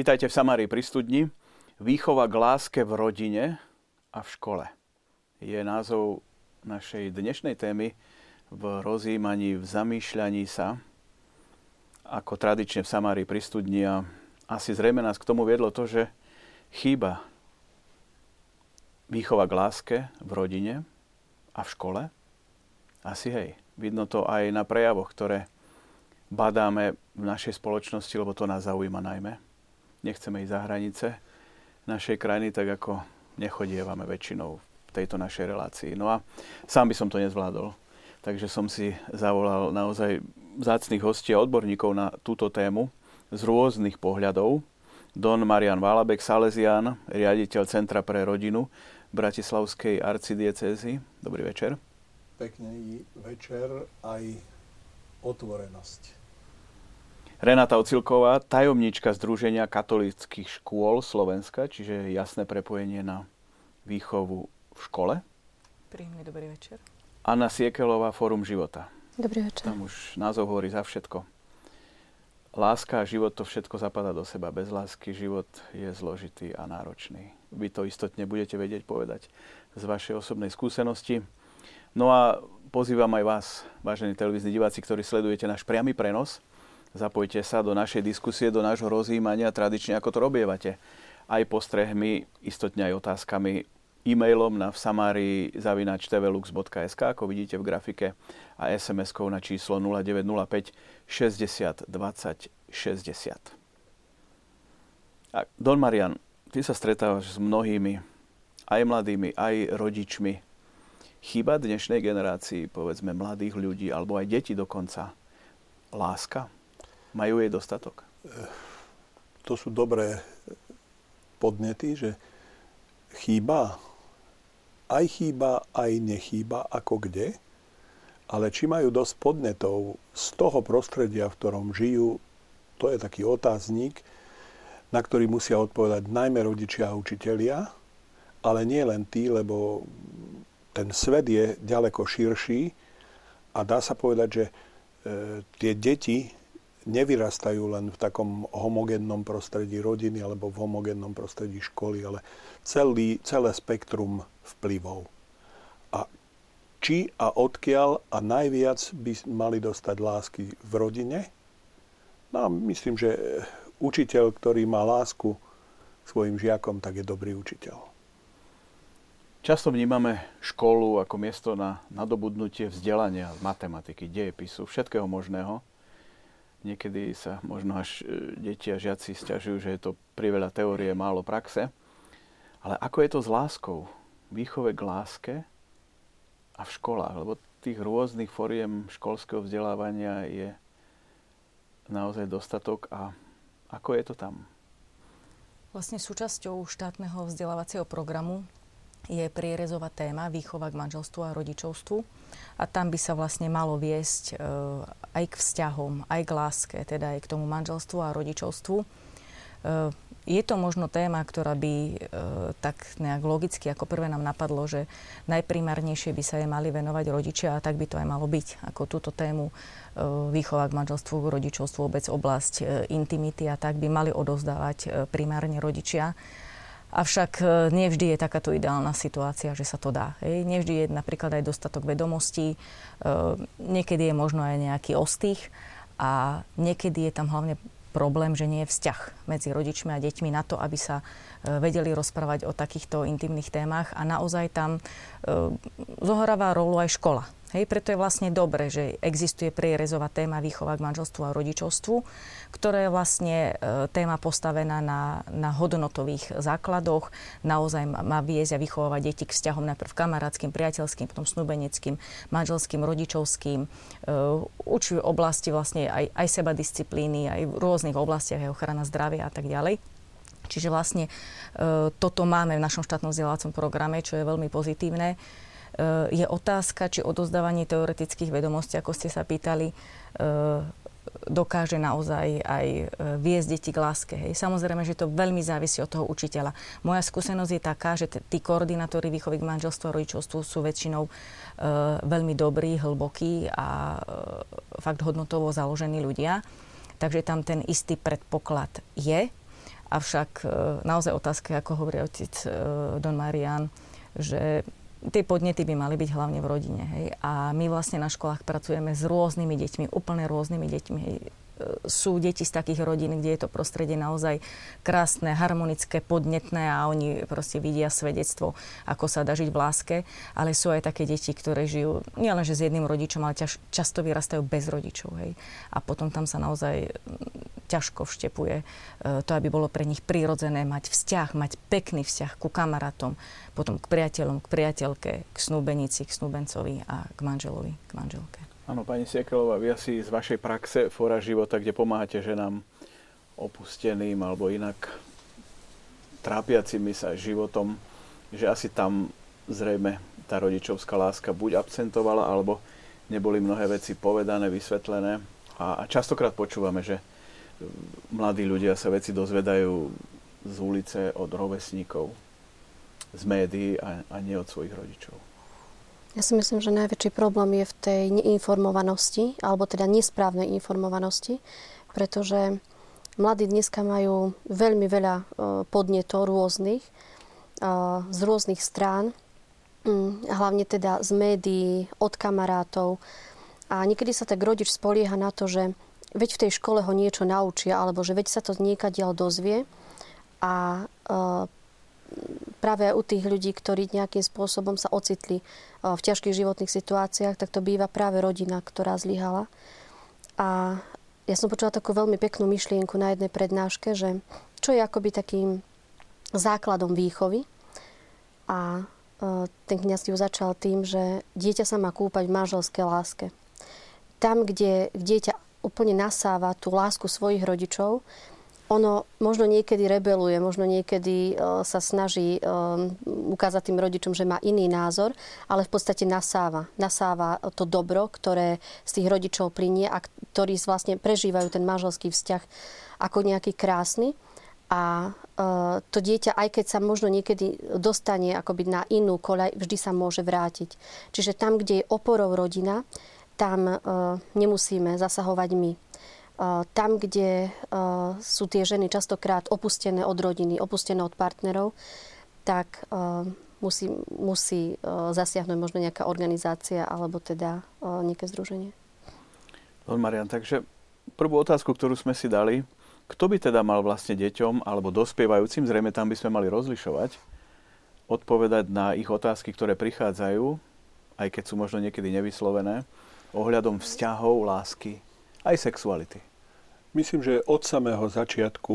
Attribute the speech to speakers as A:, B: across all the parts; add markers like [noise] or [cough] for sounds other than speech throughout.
A: Vítajte v Samárii pri studni. Výchova k láske v rodine a v škole je názov našej dnešnej témy v rozjímaní, v zamýšľaní sa, ako tradične v Samárii pri studni a asi zrejme nás k tomu viedlo to, že chýba výchova k láske v rodine a v škole. Asi hej, vidno to aj na prejavoch, ktoré badáme v našej spoločnosti, lebo to nás zaujíma najmä. Nechceme ísť za hranice našej krajiny, tak ako nechodievame väčšinou v tejto našej relácii. No a sám by som to nezvládol. Takže som si zavolal naozaj vzácných hostí a odborníkov na túto tému z rôznych pohľadov. Don Marian Válabek, Salesian, riaditeľ Centra pre rodinu Bratislavskej arcidiecézy. Dobrý večer.
B: Pekný večer aj otvorenosť.
A: Renata Ocilková, tajomníčka Združenia katolických škôl Slovenska, čiže jasné prepojenie na výchovu v škole.
C: Príjemný dobrý večer.
A: Anna Siekelová, Fórum života.
D: Dobrý večer.
A: Tam už názov hovorí za všetko. Láska a život to všetko zapadá do seba. Bez lásky život je zložitý a náročný. Vy to istotne budete vedieť povedať z vašej osobnej skúsenosti. No a pozývam aj vás, vážení televízni diváci, ktorí sledujete náš priamy prenos Zapojte sa do našej diskusie, do nášho rozjímania, tradične ako to robievate. Aj postrehmi, istotne aj otázkami, e-mailom na vsamári zavinač tvlux.sk, ako vidíte v grafike, a SMS-kou na číslo 0905 60 20 60. A Don Marian, ty sa stretávaš s mnohými, aj mladými, aj rodičmi. Chýba dnešnej generácii, povedzme, mladých ľudí, alebo aj deti dokonca, láska? Majú jej dostatok?
B: To sú dobré podnety, že chýba, aj chýba, aj nechýba, ako kde, ale či majú dosť podnetov z toho prostredia, v ktorom žijú, to je taký otáznik, na ktorý musia odpovedať najmä rodičia a učitelia, ale nie len tí, lebo ten svet je ďaleko širší a dá sa povedať, že e, tie deti nevyrastajú len v takom homogénnom prostredí rodiny alebo v homogénnom prostredí školy, ale celý, celé spektrum vplyvov. A či a odkiaľ a najviac by mali dostať lásky v rodine? No myslím, že učiteľ, ktorý má lásku svojim žiakom, tak je dobrý učiteľ.
A: Často vnímame školu ako miesto na nadobudnutie vzdelania z matematiky, dejepisu, všetkého možného. Niekedy sa možno až e, deti a žiaci stiažujú, že je to priveľa teórie, málo praxe. Ale ako je to s láskou? Výchove k láske a v školách, lebo tých rôznych foriem školského vzdelávania je naozaj dostatok a ako je to tam?
C: Vlastne súčasťou štátneho vzdelávacieho programu je prierezová téma výchova k manželstvu a rodičovstvu. A tam by sa vlastne malo viesť e, aj k vzťahom, aj k láske, teda aj k tomu manželstvu a rodičovstvu. E, je to možno téma, ktorá by e, tak nejak logicky ako prvé nám napadlo, že najprimárnejšie by sa jej mali venovať rodičia a tak by to aj malo byť. Ako túto tému e, výchova k manželstvu, rodičovstvu, vôbec oblasť intimity a tak by mali odovzdávať e, primárne rodičia. Avšak e, nevždy je takáto ideálna situácia, že sa to dá. Hej. Nevždy je napríklad aj dostatok vedomostí, e, niekedy je možno aj nejaký ostých a niekedy je tam hlavne problém, že nie je vzťah medzi rodičmi a deťmi na to, aby sa e, vedeli rozprávať o takýchto intimných témach a naozaj tam zohráva rolu aj škola. Hej, preto je vlastne dobre, že existuje prierezová téma výchova k manželstvu a rodičovstvu, ktorá je vlastne e, téma postavená na, na hodnotových základoch. Naozaj má viesť a vychovávať deti k vzťahom najprv kamarátským, priateľským, potom snúbeneckým, manželským, rodičovským. E, oblasti vlastne aj, aj seba disciplíny, aj v rôznych oblastiach, aj ochrana zdravia a tak ďalej. Čiže vlastne e, toto máme v našom štátnom vzdelávacom programe, čo je veľmi pozitívne. Eh, je otázka, či odozdávanie teoretických vedomostí, ako ste sa pýtali, eh, dokáže naozaj aj eh, viesť deti k láske. Hej. Samozrejme, že to veľmi závisí od toho učiteľa. Moja skúsenosť je taká, že tí koordinátori výchovy k manželstvu a rodičovstvu sú väčšinou e, veľmi dobrí, hlbokí a e, fakt hodnotovo založení ľudia. Takže tam ten istý predpoklad je Avšak e, naozaj otázka, ako hovorí otec e, Don Marian, že tie podnety by mali byť hlavne v rodine. Hej? A my vlastne na školách pracujeme s rôznymi deťmi, úplne rôznymi deťmi. Hej? sú deti z takých rodín, kde je to prostredie naozaj krásne, harmonické, podnetné a oni proste vidia svedectvo, ako sa dá žiť v láske. Ale sú aj také deti, ktoré žijú nielen že s jedným rodičom, ale ťaž, často vyrastajú bez rodičov. Hej. A potom tam sa naozaj ťažko vštepuje e, to, aby bolo pre nich prirodzené mať vzťah, mať pekný vzťah ku kamarátom, potom k priateľom, k priateľke, k snúbenici, k snúbencovi a k manželovi, k manželke.
A: Áno, pani Siekelová, vy asi z vašej praxe Fora života, kde pomáhate ženám opusteným alebo inak trápiacimi sa životom, že asi tam zrejme tá rodičovská láska buď absentovala, alebo neboli mnohé veci povedané, vysvetlené. A, častokrát počúvame, že mladí ľudia sa veci dozvedajú z ulice od rovesníkov, z médií a, a nie od svojich rodičov.
D: Ja si myslím, že najväčší problém je v tej neinformovanosti, alebo teda nesprávnej informovanosti, pretože mladí dneska majú veľmi veľa e, podnetov rôznych, e, z rôznych strán, mm, hlavne teda z médií, od kamarátov. A niekedy sa tak rodič spolieha na to, že veď v tej škole ho niečo naučia, alebo že veď sa to niekadiaľ dozvie a e, práve u tých ľudí, ktorí nejakým spôsobom sa ocitli v ťažkých životných situáciách, tak to býva práve rodina, ktorá zlyhala. A ja som počula takú veľmi peknú myšlienku na jednej prednáške, že čo je akoby takým základom výchovy. A ten kniaz ju začal tým, že dieťa sa má kúpať v manželskej láske. Tam, kde dieťa úplne nasáva tú lásku svojich rodičov, ono možno niekedy rebeluje, možno niekedy uh, sa snaží um, ukázať tým rodičom, že má iný názor, ale v podstate nasáva. Nasáva to dobro, ktoré z tých rodičov plinie a ktorí vlastne prežívajú ten manželský vzťah ako nejaký krásny. A uh, to dieťa, aj keď sa možno niekedy dostane akoby na inú koľaj, vždy sa môže vrátiť. Čiže tam, kde je oporou rodina, tam nemusíme zasahovať my tam, kde sú tie ženy častokrát opustené od rodiny, opustené od partnerov, tak musí, musí zasiahnuť možno nejaká organizácia alebo teda nejaké združenie.
A: Don Marian, takže prvú otázku, ktorú sme si dali, kto by teda mal vlastne deťom alebo dospievajúcim, zrejme tam by sme mali rozlišovať, odpovedať na ich otázky, ktoré prichádzajú, aj keď sú možno niekedy nevyslovené, ohľadom vzťahov, lásky, aj sexuality.
B: Myslím, že od samého začiatku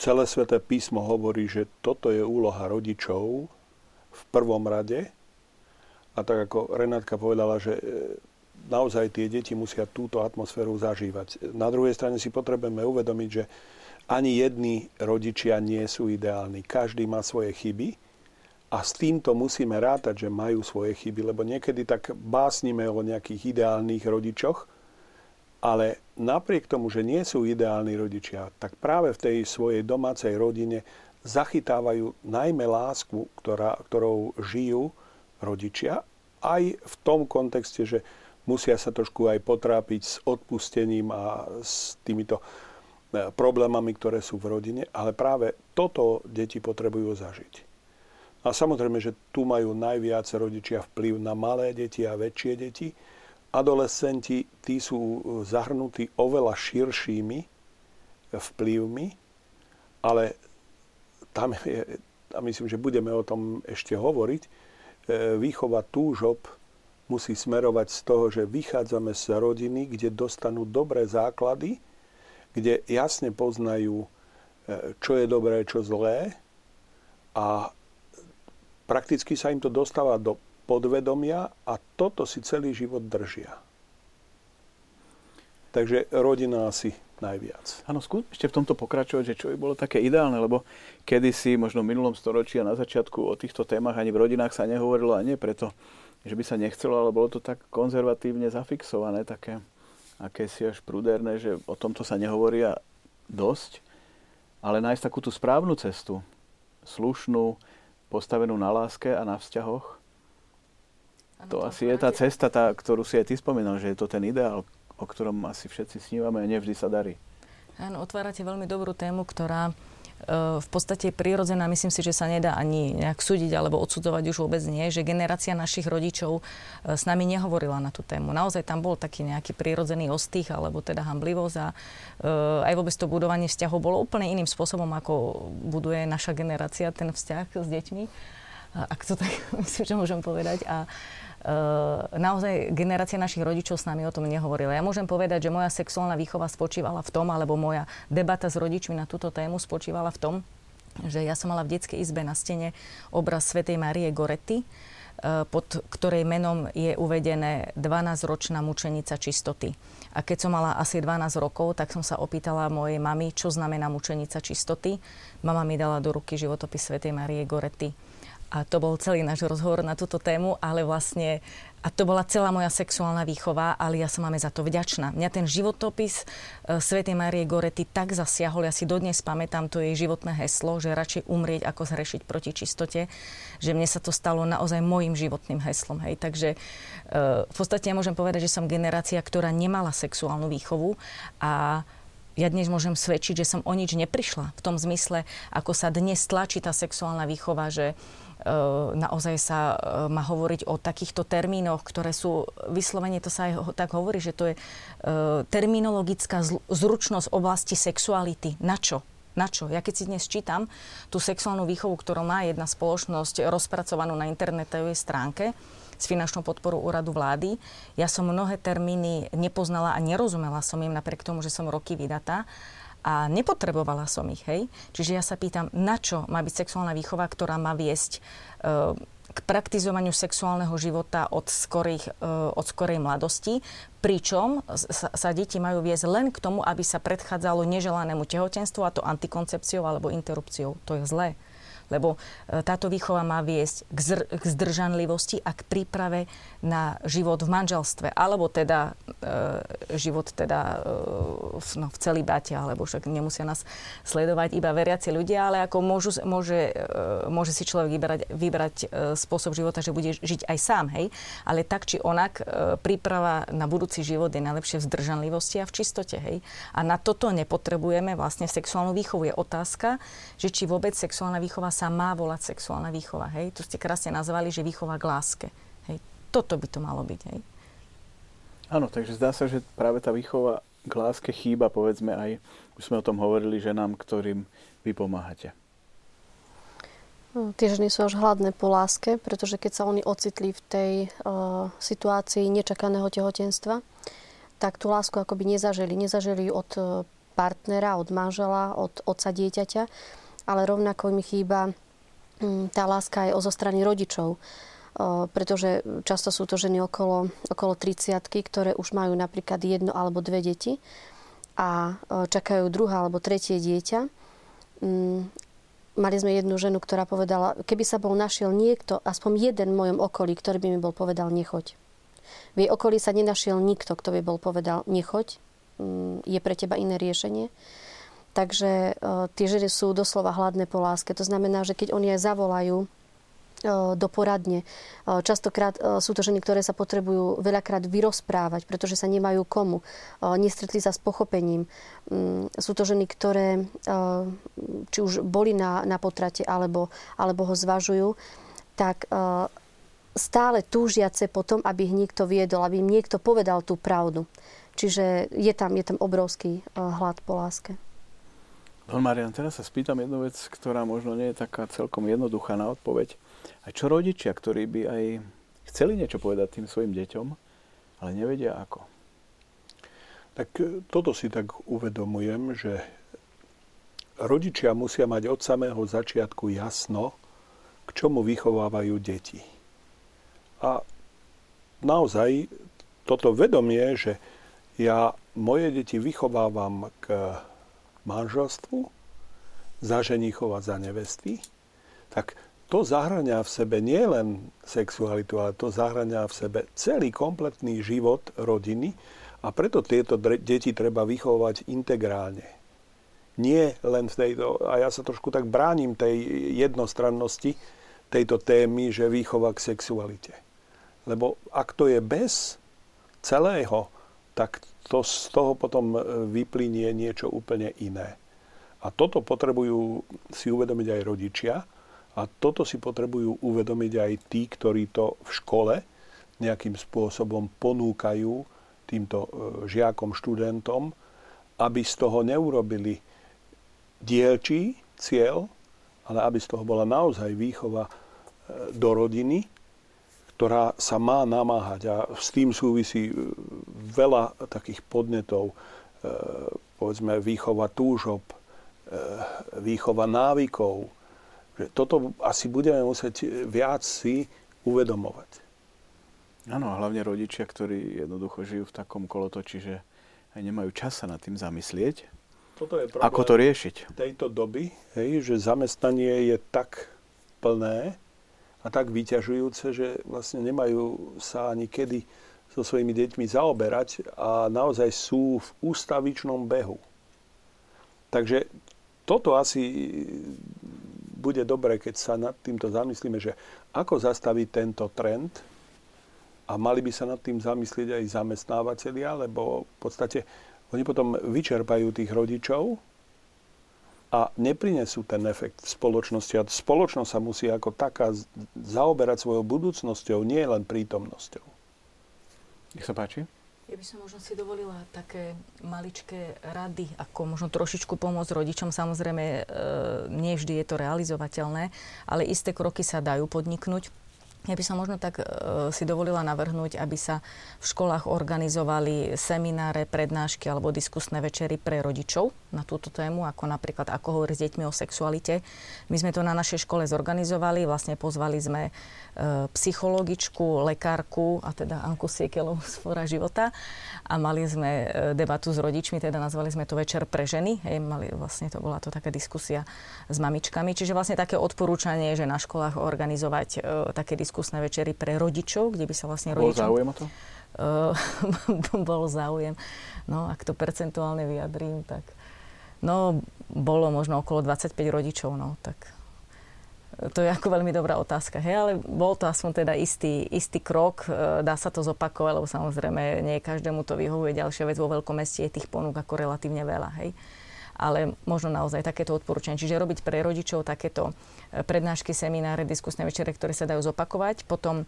B: celé sveté písmo hovorí, že toto je úloha rodičov v prvom rade. A tak ako Renátka povedala, že e, naozaj tie deti musia túto atmosféru zažívať. Na druhej strane si potrebujeme uvedomiť, že ani jedni rodičia nie sú ideálni. Každý má svoje chyby a s týmto musíme rátať, že majú svoje chyby, lebo niekedy tak básnime o nejakých ideálnych rodičoch, ale napriek tomu, že nie sú ideálni rodičia, tak práve v tej svojej domácej rodine zachytávajú najmä lásku, ktorá, ktorou žijú rodičia, aj v tom kontexte, že musia sa trošku aj potrápiť s odpustením a s týmito e, problémami, ktoré sú v rodine, ale práve toto deti potrebujú zažiť. A samozrejme, že tu majú najviac rodičia vplyv na malé deti a väčšie deti, adolescenti, tí sú e, zahrnutí oveľa širšími vplyvmi, ale tam je, a myslím, že budeme o tom ešte hovoriť, e, výchova túžob musí smerovať z toho, že vychádzame z rodiny, kde dostanú dobré základy, kde jasne poznajú, e, čo je dobré, čo zlé a prakticky sa im to dostáva do podvedomia a toto si celý život držia. Takže rodina asi najviac.
A: Áno, skús ešte v tomto pokračovať, že čo by bolo také ideálne, lebo kedysi, možno v minulom storočí a na začiatku o týchto témach ani v rodinách sa nehovorilo a nie preto, že by sa nechcelo, ale bolo to tak konzervatívne zafixované, také akési až prúderné, že o tomto sa nehovoria dosť, ale nájsť takú tú správnu cestu, slušnú, postavenú na láske a na vzťahoch, to, to asi je tá cesta, tá, ktorú si aj ty spomínal, že je to ten ideál, o ktorom asi všetci snívame a nevždy sa darí.
C: Áno, otvárate veľmi dobrú tému, ktorá v podstate prirodzená, myslím si, že sa nedá ani nejak súdiť alebo odsudzovať už vôbec nie, že generácia našich rodičov e, s nami nehovorila na tú tému. Naozaj tam bol taký nejaký prirodzený ostých alebo teda hamblivosť a e, aj vôbec to budovanie vzťahov bolo úplne iným spôsobom, ako buduje naša generácia ten vzťah s deťmi. Ak to tak [laughs] myslím, že môžem povedať. A Eh, naozaj generácia našich rodičov s nami o tom nehovorila. Ja môžem povedať, že moja sexuálna výchova spočívala v tom, alebo moja debata s rodičmi na túto tému spočívala v tom, že ja som mala v detskej izbe na stene obraz svätej Marie Goretti, eh, pod ktorej menom je uvedené 12-ročná mučenica čistoty. A keď som mala asi 12 rokov, tak som sa opýtala mojej mamy, čo znamená mučenica čistoty. Mama mi dala do ruky životopis svätej Marie Goretti a to bol celý náš rozhovor na túto tému, ale vlastne, a to bola celá moja sexuálna výchova, ale ja som máme za to vďačná. Mňa ten životopis uh, Svetej Marie Gorety tak zasiahol, ja si dodnes pamätám to jej životné heslo, že radšej umrieť, ako zhrešiť proti čistote, že mne sa to stalo naozaj môjim životným heslom. Hej. Takže uh, v podstate ja môžem povedať, že som generácia, ktorá nemala sexuálnu výchovu a ja dnes môžem svedčiť, že som o nič neprišla. V tom zmysle, ako sa dnes tlačí tá sexuálna výchova, že E, naozaj sa e, má hovoriť o takýchto termínoch, ktoré sú vyslovene, to sa aj tak hovorí, že to je e, terminologická zručnosť oblasti sexuality. Na čo? Na čo? Ja keď si dnes čítam tú sexuálnu výchovu, ktorú má jedna spoločnosť rozpracovanú na internetovej stránke, s finančnou podporou úradu vlády. Ja som mnohé termíny nepoznala a nerozumela som im napriek tomu, že som roky vydatá a nepotrebovala som ich, hej. Čiže ja sa pýtam, na čo má byť sexuálna výchova, ktorá má viesť e, k praktizovaniu sexuálneho života od, skorých, e, od skorej mladosti, pričom sa, sa deti majú viesť len k tomu, aby sa predchádzalo neželanému tehotenstvu, a to antikoncepciou alebo interrupciou. To je zlé lebo e, táto výchova má viesť k, zr- k zdržanlivosti a k príprave na život v manželstve, alebo teda e, život teda e, no, v celibáte, alebo však nemusia nás sledovať iba veriaci ľudia, ale ako môžu, môže, e, môže si človek vybrať, vybrať e, spôsob života, že bude žiť aj sám, hej, ale tak či onak e, príprava na budúci život je najlepšie v zdržanlivosti a v čistote, hej. A na toto nepotrebujeme vlastne sexuálnu výchovu. Je otázka, že či vôbec sexuálna výchova sa má volať sexuálna výchova. Hej? Tu ste krásne nazvali, že výchova k láske. Toto by to malo byť. Hej?
A: Áno, takže zdá sa, že práve tá výchova k láske chýba, povedzme aj, už sme o tom hovorili, ženám, ktorým vy pomáhate.
D: No, tie ženy sú až hladné po láske, pretože keď sa oni ocitli v tej uh, situácii nečakaného tehotenstva, tak tú lásku akoby nezažili. Nezažili od e, partnera, od manžela, od otca dieťaťa ale rovnako mi chýba mm, tá láska aj zo strany rodičov pretože často sú to ženy okolo, okolo 30 ktoré už majú napríklad jedno alebo dve deti a čakajú druhé alebo tretie dieťa. Mm, mali sme jednu ženu, ktorá povedala, keby sa bol našiel niekto, aspoň jeden v mojom okolí, ktorý by mi bol povedal nechoď. V jej okolí sa nenašiel nikto, kto by bol povedal nechoď, mm, je pre teba iné riešenie. Takže tie ženy sú doslova hladné po láske. To znamená, že keď oni aj zavolajú do poradne. Častokrát sú to ženy, ktoré sa potrebujú veľakrát vyrozprávať, pretože sa nemajú komu. Nestretli sa s pochopením. Mm, sú to ženy, ktoré či už boli na, na potrate alebo, alebo ho zvažujú, tak stále túžiace potom, aby ich niekto viedol, aby im niekto povedal tú pravdu. Čiže je tam, je tam obrovský hlad po láske.
A: Don Marian, teraz sa spýtam jednu vec, ktorá možno nie je taká celkom jednoduchá na odpoveď. A čo rodičia, ktorí by aj chceli niečo povedať tým svojim deťom, ale nevedia ako?
B: Tak e, toto si tak uvedomujem, že rodičia musia mať od samého začiatku jasno, k čomu vychovávajú deti. A naozaj toto vedomie, že ja moje deti vychovávam k manželstvu, za ženichov a za nevesty, tak to zahrania v sebe nielen sexualitu, ale to zahrania v sebe celý kompletný život rodiny a preto tieto deti treba vychovať integrálne. Nie len v tejto, a ja sa trošku tak bránim tej jednostrannosti tejto témy, že výchova k sexualite. Lebo ak to je bez celého, tak to z toho potom vyplynie niečo úplne iné. A toto potrebujú si uvedomiť aj rodičia a toto si potrebujú uvedomiť aj tí, ktorí to v škole nejakým spôsobom ponúkajú týmto e, žiakom, študentom, aby z toho neurobili dielčí cieľ, ale aby z toho bola naozaj výchova e, do rodiny, ktorá sa má namáhať. A s tým súvisí e, veľa takých podnetov, povedzme výchova túžob, výchova návykov. Toto asi budeme musieť viac si uvedomovať.
A: Áno, a hlavne rodičia, ktorí jednoducho žijú v takom kolotoči, že aj nemajú čas sa nad tým zamyslieť. Toto je Ako to riešiť?
B: tejto doby, hej, že zamestnanie je tak plné a tak vyťažujúce, že vlastne nemajú sa ani kedy so svojimi deťmi zaoberať a naozaj sú v ústavičnom behu. Takže toto asi bude dobre, keď sa nad týmto zamyslíme, že ako zastaviť tento trend, a mali by sa nad tým zamyslieť aj zamestnávateľia, lebo v podstate oni potom vyčerpajú tých rodičov a neprinesú ten efekt v spoločnosti. A spoločnosť sa musí ako taká zaoberať svojou budúcnosťou, nie len prítomnosťou.
A: Nech sa páči.
C: Ja by som možno si dovolila také maličké rady, ako možno trošičku pomôcť rodičom. Samozrejme, nie vždy je to realizovateľné, ale isté kroky sa dajú podniknúť ja by som možno tak e, si dovolila navrhnúť, aby sa v školách organizovali semináre, prednášky alebo diskusné večery pre rodičov na túto tému, ako napríklad ako hovoriť s deťmi o sexualite. My sme to na našej škole zorganizovali, vlastne pozvali sme e, psychologičku, lekárku a teda Anku Siekelov z Fora života a mali sme e, debatu s rodičmi, teda nazvali sme to Večer pre ženy. Hej, mali, vlastne to bola to taká diskusia s mamičkami. Čiže vlastne také odporúčanie, že na školách organizovať e, také diskusné večery pre rodičov, kde by sa vlastne rodičom...
A: Bol záujem o to?
C: Uh, [laughs] bol záujem. No, ak to percentuálne vyjadrím, tak... No, bolo možno okolo 25 rodičov, no, tak to je ako veľmi dobrá otázka, hej, ale bol to aspoň teda istý, istý krok, e, dá sa to zopakovať, lebo samozrejme nie každému to vyhovuje. Ďalšia vec vo veľkom meste je tých ponúk ako relatívne veľa, hej. Ale možno naozaj takéto odporúčanie. Čiže robiť pre rodičov takéto e, prednášky, semináre, diskusné večere, ktoré sa dajú zopakovať. Potom e,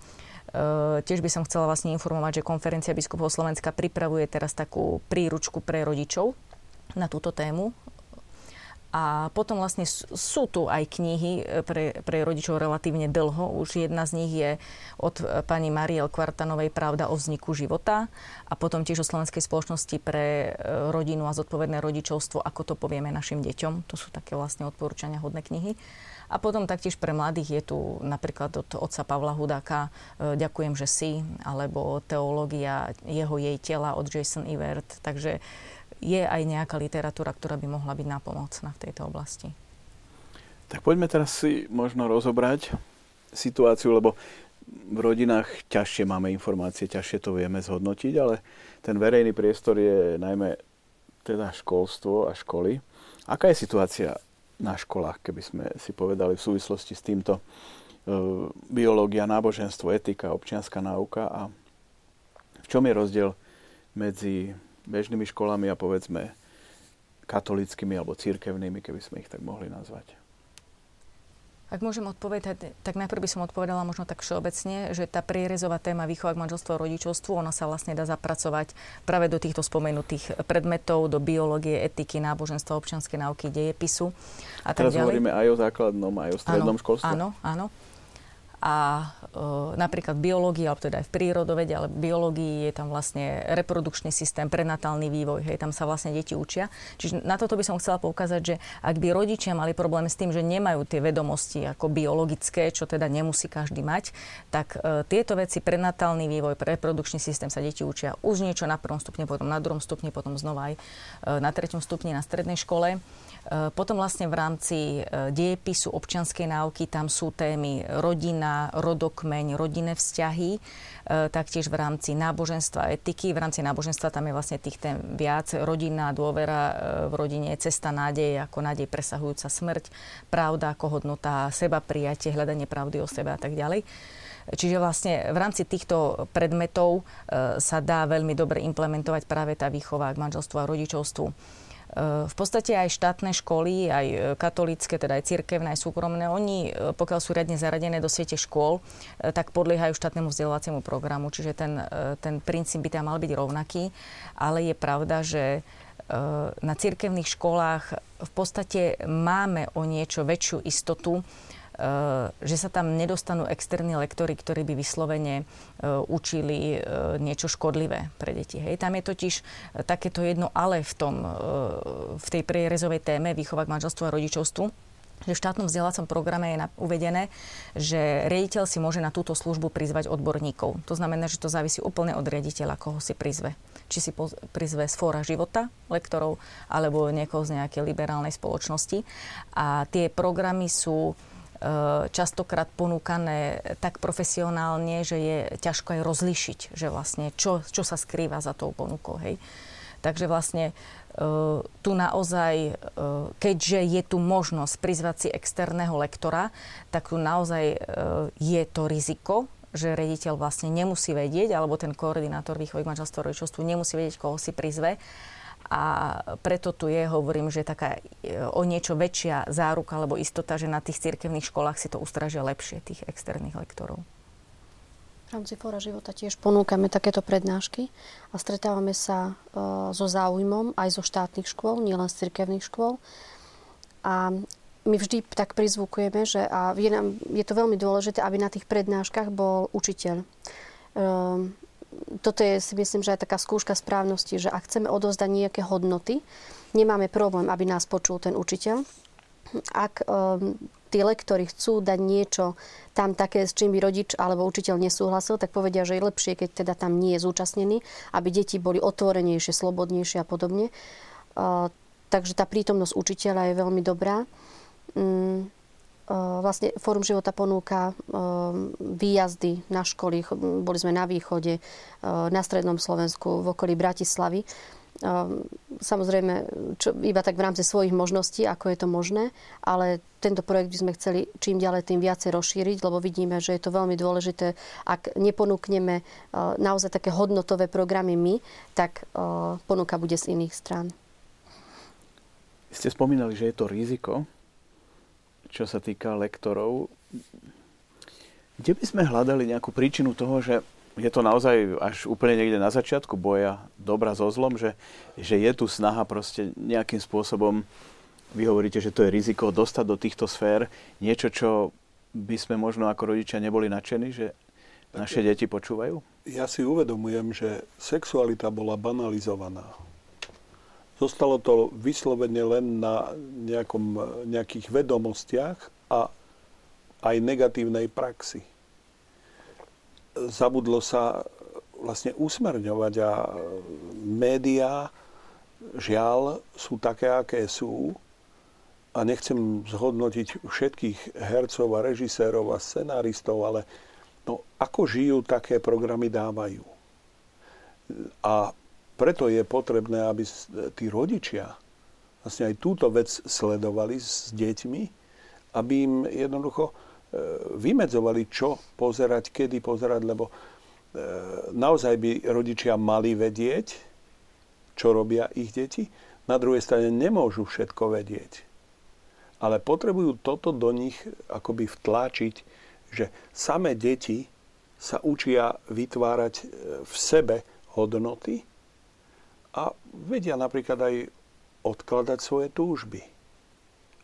C: tiež by som chcela vlastne informovať, že konferencia biskupov Slovenska pripravuje teraz takú príručku pre rodičov na túto tému a potom vlastne sú tu aj knihy e, pre, pre rodičov relatívne dlho. Už jedna z nich je od e, pani Mariel Kvartanovej Pravda o vzniku života a potom tiež o Slovenskej spoločnosti pre e, rodinu a zodpovedné rodičovstvo, ako to povieme našim deťom. To sú také vlastne odporúčania hodné knihy. A potom taktiež pre mladých je tu napríklad od otca Pavla Hudáka Ďakujem, že si, alebo Teológia jeho jej tela od Jason Evert. Takže je aj nejaká literatúra, ktorá by mohla byť nápomocná v tejto oblasti.
A: Tak poďme teraz si možno rozobrať situáciu, lebo v rodinách ťažšie máme informácie, ťažšie to vieme zhodnotiť, ale ten verejný priestor je najmä teda školstvo a školy. Aká je situácia na školách, keby sme si povedali v súvislosti s týmto e, biológia, náboženstvo, etika, občianská náuka a v čom je rozdiel medzi bežnými školami a povedzme katolickými alebo církevnými, keby sme ich tak mohli nazvať.
C: Ak môžem odpovedať, tak najprv by som odpovedala možno tak všeobecne, že tá prierezová téma výchova k manželstvu a rodičovstvu, ona sa vlastne dá zapracovať práve do týchto spomenutých predmetov, do biológie, etiky, náboženstva, občianskej náuky, dejepisu a
A: tak Teraz ďalej. hovoríme aj o základnom, aj o strednom
C: áno,
A: školstve.
C: Áno, áno a e, napríklad v biológii, alebo teda aj v prírodovede, ale v biológii je tam vlastne reprodukčný systém, prenatálny vývoj, hej, tam sa vlastne deti učia. Čiže na toto by som chcela poukázať, že ak by rodičia mali problém s tým, že nemajú tie vedomosti ako biologické, čo teda nemusí každý mať, tak e, tieto veci, prenatálny vývoj, reprodukčný systém sa deti učia už niečo na prvom stupne, potom na druhom stupni, potom znova aj e, na treťom stupni na strednej škole. E, potom vlastne v rámci e, dejepisu občianskej náuky tam sú témy rodina, rodokmeň, rodinné vzťahy, e, taktiež v rámci náboženstva, etiky. V rámci náboženstva tam je vlastne tých tém viac. Rodina, dôvera v rodine, cesta nádej, ako nádej presahujúca smrť, pravda ako hodnota, seba prijatie, hľadanie pravdy o sebe a tak ďalej. Čiže vlastne v rámci týchto predmetov sa dá veľmi dobre implementovať práve tá výchova k manželstvu a rodičovstvu. V podstate aj štátne školy, aj katolické, teda aj cirkevné, aj súkromné, oni, pokiaľ sú riadne zaradené do siete škôl, tak podliehajú štátnemu vzdelávaciemu programu, čiže ten, ten princíp by tam mal byť rovnaký. Ale je pravda, že na cirkevných školách v podstate máme o niečo väčšiu istotu, Eh, že sa tam nedostanú externí lektory, ktorí by vyslovene eh, učili eh, niečo škodlivé pre deti. Hej. Tam je totiž takéto jedno ale v, tom, v tej prierezovej téme výchova k manželstvu a rodičovstvu, že v štátnom vzdelávacom programe je uvedené, že riaditeľ si môže na túto službu prizvať odborníkov. To znamená, že to závisí úplne od riaditeľa, koho si prizve. Či si prizve z fóra života lektorov, alebo niekoho z nejakej liberálnej spoločnosti. A tie programy sú Eh, častokrát ponúkané tak profesionálne, že je ťažko aj rozlišiť, že vlastne čo, čo sa skrýva za tou ponukou. Hej. Takže vlastne uh, tu naozaj, uh, keďže je tu možnosť prizvať si externého lektora, tak tu naozaj je to riziko, že rediteľ vlastne nemusí vedieť, alebo ten koordinátor výchovy manželstva rodičovstvu nemusí vedieť, koho si prizve a preto tu je, hovorím, že taká e, o niečo väčšia záruka alebo istota, že na tých cirkevných školách si to ustražia lepšie, tých externých lektorov.
D: V rámci Fóra života tiež ponúkame takéto prednášky a stretávame sa e, so záujmom aj zo štátnych škôl, nielen z cirkevných škôl. A my vždy tak prizvukujeme, že a je, nám, je to veľmi dôležité, aby na tých prednáškach bol učiteľ. Um, toto je si myslím, že aj taká skúška správnosti, že ak chceme odozdať nejaké hodnoty, nemáme problém, aby nás počul ten učiteľ. Ak um, tí lektori chcú dať niečo tam také, s čím by rodič alebo učiteľ nesúhlasil, tak povedia, že je lepšie, keď teda tam nie je zúčastnený, aby deti boli otvorenejšie, slobodnejšie a podobne. Uh, takže tá prítomnosť učiteľa je veľmi dobrá. Um, vlastne Fórum života ponúka výjazdy na školy. Boli sme na východe, na strednom Slovensku, v okolí Bratislavy. Samozrejme, čo, iba tak v rámci svojich možností, ako je to možné, ale tento projekt by sme chceli čím ďalej tým viacej rozšíriť, lebo vidíme, že je to veľmi dôležité. Ak neponúkneme naozaj také hodnotové programy my, tak ponuka bude z iných strán.
A: Ste spomínali, že je to riziko, čo sa týka lektorov. Kde by sme hľadali nejakú príčinu toho, že je to naozaj až úplne niekde na začiatku boja dobra so zlom, že, že je tu snaha proste nejakým spôsobom, vy hovoríte, že to je riziko dostať do týchto sfér niečo, čo by sme možno ako rodičia neboli nadšení, že naše deti počúvajú?
B: Ja si uvedomujem, že sexualita bola banalizovaná Zostalo to vyslovene len na nejakom, nejakých vedomostiach a aj negatívnej praxi. Zabudlo sa vlastne usmerňovať a médiá, žiaľ, sú také, aké sú. A nechcem zhodnotiť všetkých hercov a režisérov a scenáristov, ale no, ako žijú, také programy dávajú. A preto je potrebné, aby tí rodičia vlastne aj túto vec sledovali s deťmi, aby im jednoducho e, vymedzovali, čo pozerať, kedy pozerať, lebo e, naozaj by rodičia mali vedieť, čo robia ich deti. Na druhej strane nemôžu všetko vedieť. Ale potrebujú toto do nich akoby vtláčiť, že samé deti sa učia vytvárať e, v sebe hodnoty, a vedia napríklad aj odkladať svoje túžby.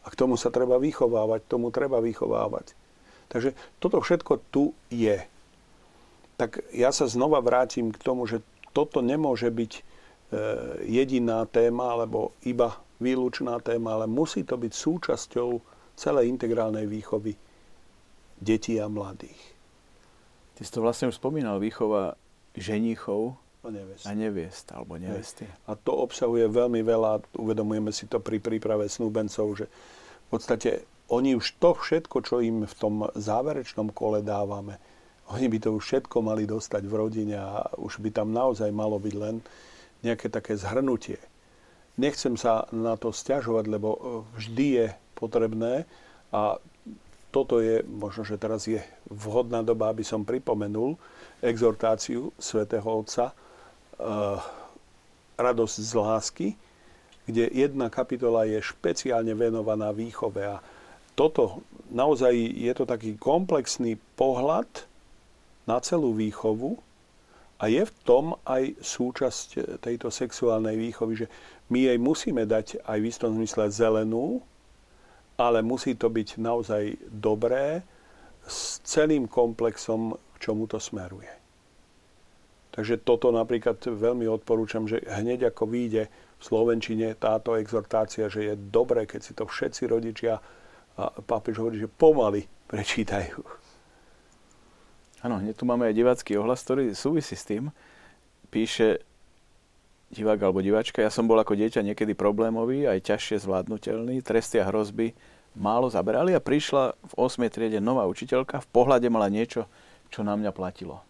B: A k tomu sa treba vychovávať, tomu treba vychovávať. Takže toto všetko tu je. Tak ja sa znova vrátim k tomu, že toto nemôže byť e, jediná téma alebo iba výlučná téma, ale musí to byť súčasťou celej integrálnej výchovy detí a mladých.
A: Ty si to vlastne už spomínal, výchova ženichov
B: a neviest.
A: A neviest, alebo nevesty.
B: A to obsahuje veľmi veľa, uvedomujeme si to pri príprave snúbencov, že v podstate oni už to všetko, čo im v tom záverečnom kole dávame, oni by to už všetko mali dostať v rodine a už by tam naozaj malo byť len nejaké také zhrnutie. Nechcem sa na to stiažovať, lebo vždy je potrebné a toto je, možno, že teraz je vhodná doba, aby som pripomenul exhortáciu svätého Otca Radosť z lásky, kde jedna kapitola je špeciálne venovaná výchove. A toto naozaj je to taký komplexný pohľad na celú výchovu a je v tom aj súčasť tejto sexuálnej výchovy, že my jej musíme dať aj v istom zmysle zelenú, ale musí to byť naozaj dobré s celým komplexom, k čomu to smeruje. Takže toto napríklad veľmi odporúčam, že hneď ako vyjde v Slovenčine táto exhortácia, že je dobré, keď si to všetci rodičia, a pápež hovorí, že pomaly prečítajú.
A: Áno, hneď tu máme aj divácky ohlas, ktorý súvisí s tým. Píše divák alebo diváčka, ja som bol ako dieťa niekedy problémový, aj ťažšie zvládnutelný, tresty a hrozby málo zaberali a prišla v 8. triede nová učiteľka, v pohľade mala niečo, čo na mňa platilo.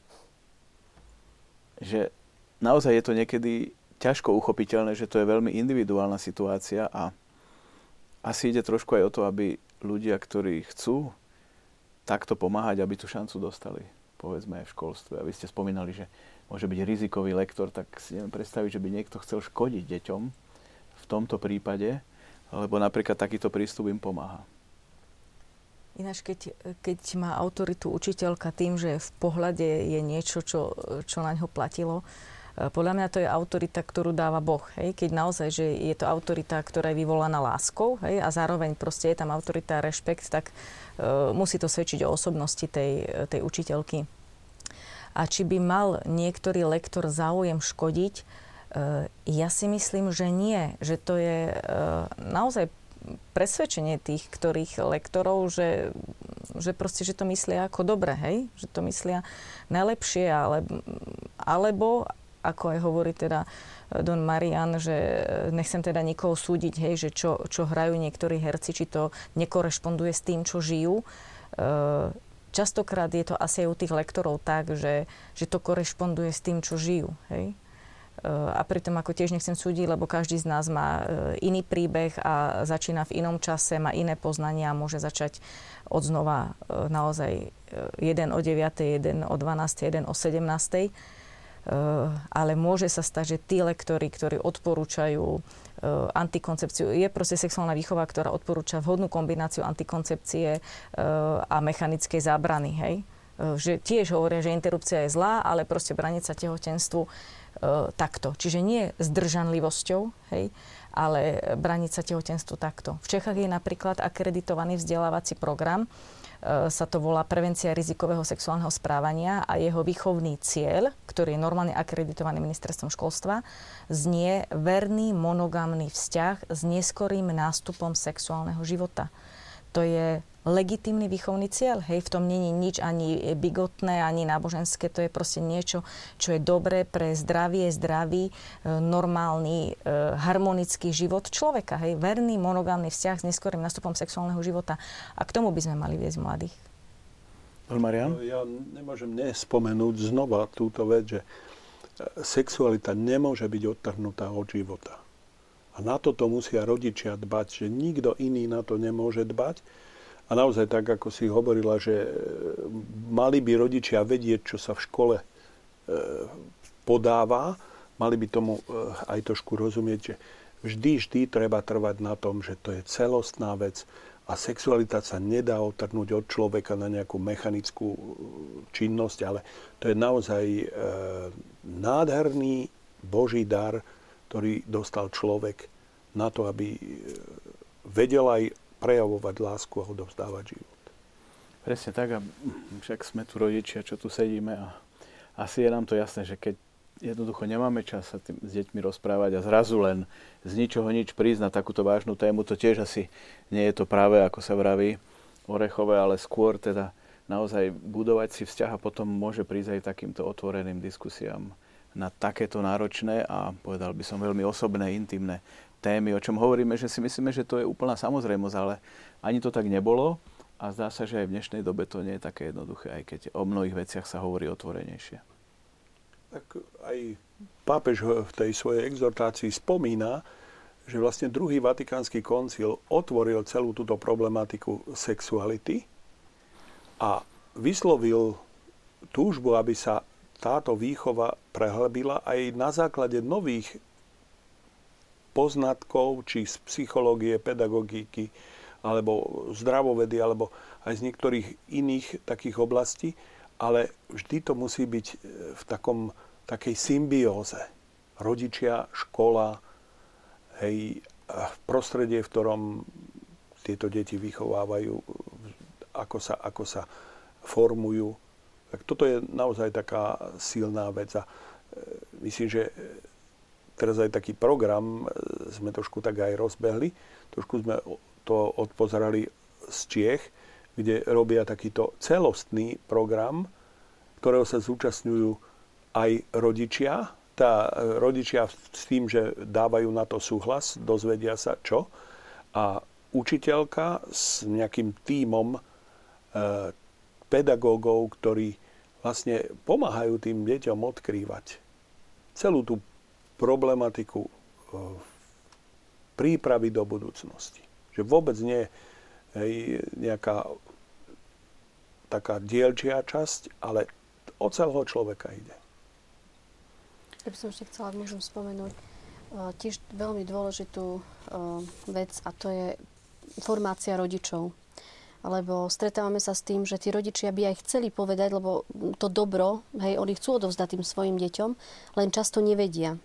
A: Že naozaj je to niekedy ťažko uchopiteľné, že to je veľmi individuálna situácia a asi ide trošku aj o to, aby ľudia, ktorí chcú takto pomáhať, aby tú šancu dostali, povedzme aj v školstve. A vy ste spomínali, že môže byť rizikový lektor, tak si neviem predstaviť, že by niekto chcel škodiť deťom v tomto prípade, lebo napríklad takýto prístup im pomáha.
C: Ináč, keď, keď má autoritu učiteľka tým, že v pohľade je niečo, čo, čo na ňo platilo, e, podľa mňa to je autorita, ktorú dáva Boh. Hej? Keď naozaj, že je to autorita, ktorá je vyvolaná láskou hej? a zároveň proste je tam autorita a rešpekt, tak uh, musí to svedčiť o osobnosti tej, tej učiteľky a či by mal niektorý lektor záujem škodiť, e, ja si myslím, že nie. Že to je e, naozaj presvedčenie tých, ktorých lektorov, že, že proste, že to myslia ako dobre, hej? Že to myslia najlepšie, ale, alebo, ako aj hovorí teda Don Marian, že nechcem teda nikoho súdiť, hej, že čo, čo hrajú niektorí herci, či to nekorešponduje s tým, čo žijú. E, častokrát je to asi aj u tých lektorov tak, že, že to korešponduje s tým, čo žijú. Hej? E, a pritom ako tiež nechcem súdiť, lebo každý z nás má e, iný príbeh a začína v inom čase, má iné poznania a môže začať od znova e, naozaj jeden o 9, jeden o 12, jeden o 17. Ale môže sa stať, že tí lektory, ktorí odporúčajú antikoncepciu. Je proste sexuálna výchova, ktorá odporúča vhodnú kombináciu antikoncepcie a mechanickej zábrany. Hej? Že tiež hovoria, že interrupcia je zlá, ale proste braniť sa tehotenstvu takto. Čiže nie zdržanlivosťou, hej, ale braniť sa tehotenstvu takto. V Čechách je napríklad akreditovaný vzdelávací program, E, sa to volá prevencia rizikového sexuálneho správania a jeho výchovný cieľ, ktorý je normálne akreditovaný ministerstvom školstva, znie verný monogamný vzťah s neskorým nástupom sexuálneho života. To je legitímny výchovný cieľ. Hej, v tom není nič ani bigotné, ani náboženské. To je proste niečo, čo je dobré pre zdravie, zdravý, e, normálny, e, harmonický život človeka. Hej, verný, monogámny vzťah s neskorým nastupom sexuálneho života. A k tomu by sme mali viesť mladých.
A: Marian?
B: Ja nemôžem nespomenúť znova túto vec, že e, sexualita nemôže byť odtrhnutá od života. A na toto musia rodičia dbať, že nikto iný na to nemôže dbať. A naozaj tak, ako si hovorila, že e, mali by rodičia vedieť, čo sa v škole e, podáva, mali by tomu e, aj trošku rozumieť, že vždy, vždy treba trvať na tom, že to je celostná vec a sexualita sa nedá otrhnúť od človeka na nejakú mechanickú činnosť, ale to je naozaj nádherný Boží dar, ktorý dostal človek na to, aby vedel aj prejavovať lásku a odovzdávať život.
A: Presne tak a však sme tu rodičia, čo tu sedíme a asi je nám to jasné, že keď jednoducho nemáme čas sa tým, s deťmi rozprávať a zrazu len z ničoho nič prísť na takúto vážnu tému, to tiež asi nie je to práve, ako sa vraví, orechové, ale skôr teda naozaj budovať si vzťah a potom môže prísť aj takýmto otvoreným diskusiám na takéto náročné a povedal by som veľmi osobné, intimné témy, o čom hovoríme, že si myslíme, že to je úplná samozrejmosť, ale ani to tak nebolo a zdá sa, že aj v dnešnej dobe to nie je také jednoduché, aj keď o mnohých veciach sa hovorí otvorenejšie.
B: Tak aj pápež v tej svojej exhortácii spomína, že vlastne druhý vatikánsky koncil otvoril celú túto problematiku sexuality a vyslovil túžbu, aby sa táto výchova prehlbila aj na základe nových poznatkov, či z psychológie, pedagogiky, alebo zdravovedy, alebo aj z niektorých iných takých oblastí, ale vždy to musí byť e, v takom, takej symbióze. Rodičia, škola, hej, prostredie, v ktorom tieto deti vychovávajú, ako sa, ako sa formujú. Tak toto je naozaj taká silná vec. A e, myslím, že teraz aj taký program e, sme trošku tak aj rozbehli. Trošku sme to odpozerali z Čiech, kde robia takýto celostný program, ktorého sa zúčastňujú aj rodičia. Tá e, rodičia s tým, že dávajú na to súhlas, dozvedia sa čo. A učiteľka s nejakým tímom pedagógov, ktorí vlastne pomáhajú tým deťom odkrývať celú tú problematiku e, prípravy do budúcnosti. Že vôbec nie je nejaká taká dielčia časť, ale o celého človeka ide.
D: Ja by som ešte chcela, môžem spomenúť, e, tiež veľmi dôležitú e, vec a to je formácia rodičov. Lebo stretávame sa s tým, že tí rodičia by aj chceli povedať, lebo to dobro, hej, oni chcú odovzdať tým svojim deťom, len často nevedia.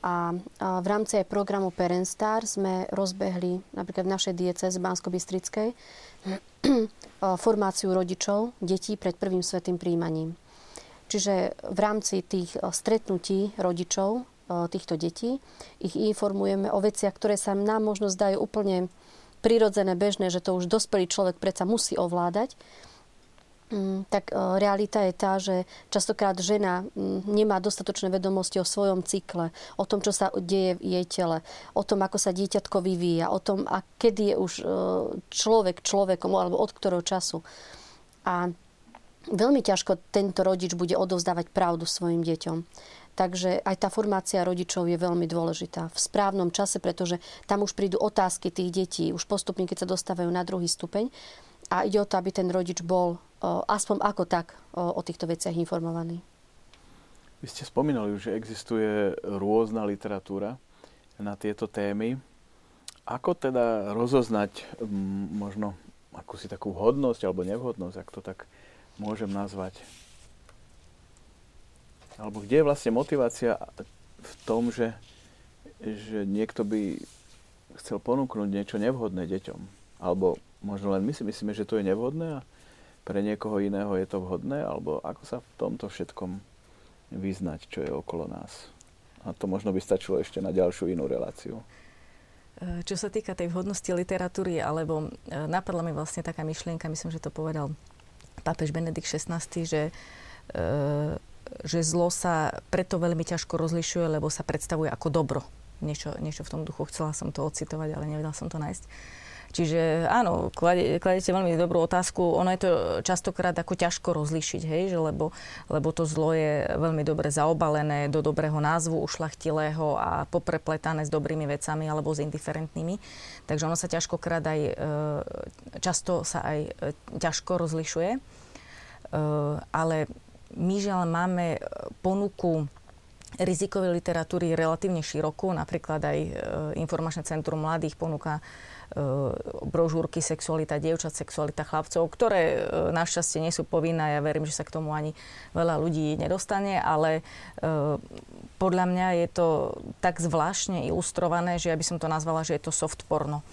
D: A, v rámci aj programu Star sme rozbehli napríklad v našej diece z Bansko-Bystrickej [clears throat] formáciu rodičov detí pred prvým svetým príjmaním. Čiže v rámci tých stretnutí rodičov týchto detí ich informujeme o veciach, ktoré sa nám možno zdajú úplne prirodzené, bežné, že to už dospelý človek predsa musí ovládať Mm, tak e, realita je tá, že častokrát žena mm, nemá dostatočné vedomosti o svojom cykle, o tom, čo sa deje v jej tele, o tom, ako sa dieťatko vyvíja, o tom, a kedy je už e, človek človekom, alebo od ktorého času. A veľmi ťažko tento rodič bude odovzdávať pravdu svojim deťom. Takže aj tá formácia rodičov je veľmi dôležitá v správnom čase, pretože tam už prídu otázky tých detí, už postupne, keď sa dostávajú na druhý stupeň. A ide o to, aby ten rodič bol aspoň ako tak o týchto veciach informovaní.
A: Vy ste spomínali, že existuje rôzna literatúra na tieto témy. Ako teda rozoznať možno akúsi takú vhodnosť alebo nevhodnosť, ak to tak môžem nazvať? Alebo kde je vlastne motivácia v tom, že, že niekto by chcel ponúknuť niečo nevhodné deťom? Alebo možno len my si myslíme, že to je nevhodné a pre niekoho iného je to vhodné, alebo ako sa v tomto všetkom vyznať, čo je okolo nás. A to možno by stačilo ešte na ďalšiu inú reláciu.
C: E, čo sa týka tej vhodnosti literatúry, alebo e, napadla mi vlastne taká myšlienka, myslím, že to povedal pápež Benedikt XVI, že, e, že zlo sa preto veľmi ťažko rozlišuje, lebo sa predstavuje ako dobro. Niečo, niečo v tom duchu. Chcela som to ocitovať, ale nevedela som to nájsť. Čiže áno, kladete veľmi dobrú otázku. Ono je to častokrát ako ťažko rozlišiť, hej, že lebo, lebo to zlo je veľmi dobre zaobalené do dobrého názvu ušlachtilého a poprepletané s dobrými vecami alebo s indiferentnými. Takže ono sa ťažkokrát aj, e, často sa aj e, ťažko rozlišuje. E, ale my žiaľ máme ponuku rizikovej literatúry relatívne širokú. Napríklad aj Informačné centrum mladých ponúka E, brožúrky Sexualita dievčat, sexualita chlapcov, ktoré e, našťastie nie sú povinné. Ja verím, že sa k tomu ani veľa ľudí nedostane, ale e, podľa mňa je to tak zvláštne ilustrované, že ja by som to nazvala, že je to soft porno.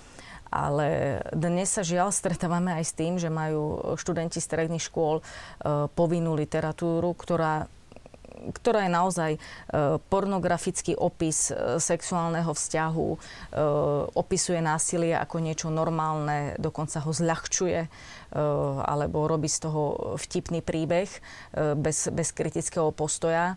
C: Ale dnes sa žiaľ stretávame aj s tým, že majú študenti stredných škôl povinnú literatúru, ktorá ktorá je naozaj e, pornografický opis e, sexuálneho vzťahu, e, opisuje násilie ako niečo normálne, dokonca ho zľahčuje alebo robí z toho vtipný príbeh bez, bez kritického postoja.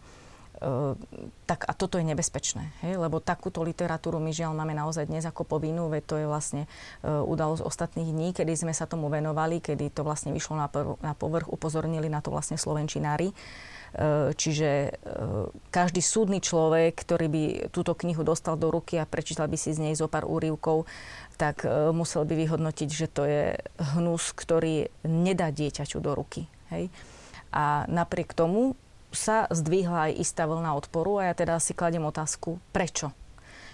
C: Tak a toto je nebezpečné, hej? lebo takúto literatúru my žiaľ máme naozaj dnes ako povinnú, veď to je vlastne uh, udalosť ostatných dní, kedy sme sa tomu venovali, kedy to vlastne vyšlo na, pr- na povrch, upozornili na to vlastne slovenčinári. Uh, čiže každý súdny človek, ktorý by túto knihu dostal do ruky a prečítal by si z nej zo pár úrivkov, tak musel by vyhodnotiť, že to je hnus, ktorý nedá dieťaťu do ruky. Hej? A napriek tomu sa zdvihla aj istá vlna odporu a ja teda si kladem otázku, prečo?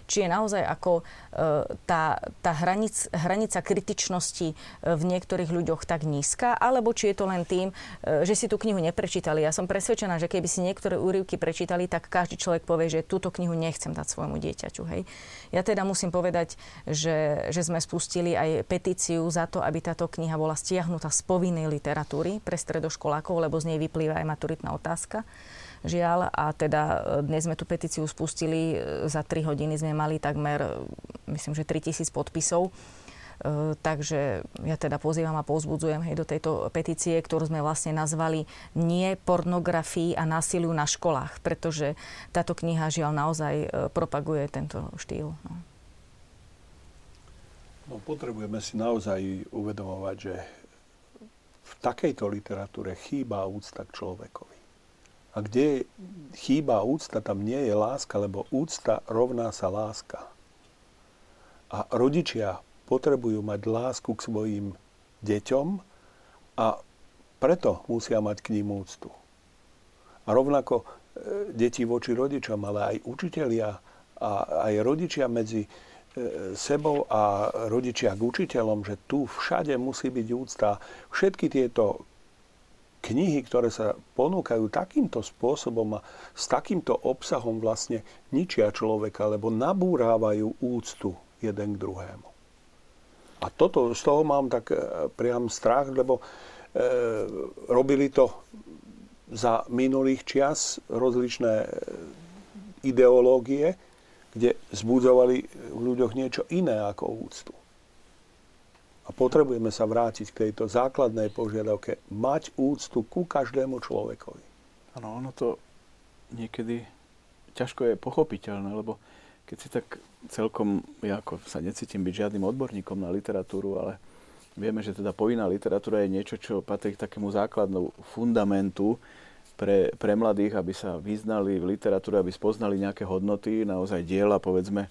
C: Či je naozaj ako e, tá, tá hranic, hranica kritičnosti e, v niektorých ľuďoch tak nízka, alebo či je to len tým, e, že si tú knihu neprečítali. Ja som presvedčená, že keby si niektoré úryvky prečítali, tak každý človek povie, že túto knihu nechcem dať svojmu dieťaťu. Hej. Ja teda musím povedať, že, že sme spustili aj petíciu za to, aby táto kniha bola stiahnutá z povinnej literatúry pre stredoškolákov, lebo z nej vyplýva aj maturitná otázka žiaľ. A teda e, dnes sme tú petíciu spustili, e, za 3 hodiny sme mali takmer, e, myslím, že 3000 podpisov. Takže ja teda pozývam a povzbudzujem hej, do tejto petície, ktorú sme vlastne nazvali Nie pornografii a násiliu na školách, pretože táto kniha žiaľ naozaj propaguje tento štýl. No.
B: No, potrebujeme si naozaj uvedomovať, že v takejto literatúre chýba úcta k človekovi. A kde chýba úcta, tam nie je láska, lebo úcta rovná sa láska. A rodičia potrebujú mať lásku k svojim deťom a preto musia mať k ním úctu. A rovnako e, deti voči rodičom, ale aj učitelia a aj rodičia medzi e, sebou a rodičia k učiteľom, že tu všade musí byť úcta. Všetky tieto knihy, ktoré sa ponúkajú takýmto spôsobom a s takýmto obsahom vlastne ničia človeka, lebo nabúrávajú úctu jeden k druhému. A toto, z toho mám tak e, priam strach, lebo e, robili to za minulých čias rozličné e, ideológie, kde zbudzovali v ľuďoch niečo iné ako úctu. A potrebujeme sa vrátiť k tejto základnej požiadavke mať úctu ku každému človekovi.
A: Áno, ono to niekedy ťažko je pochopiteľné, lebo keď si tak celkom, ja ako sa necítim byť žiadnym odborníkom na literatúru, ale vieme, že teda povinná literatúra je niečo, čo patrí k takému základnú fundamentu pre, pre mladých, aby sa vyznali v literatúre, aby spoznali nejaké hodnoty, naozaj diela, povedzme,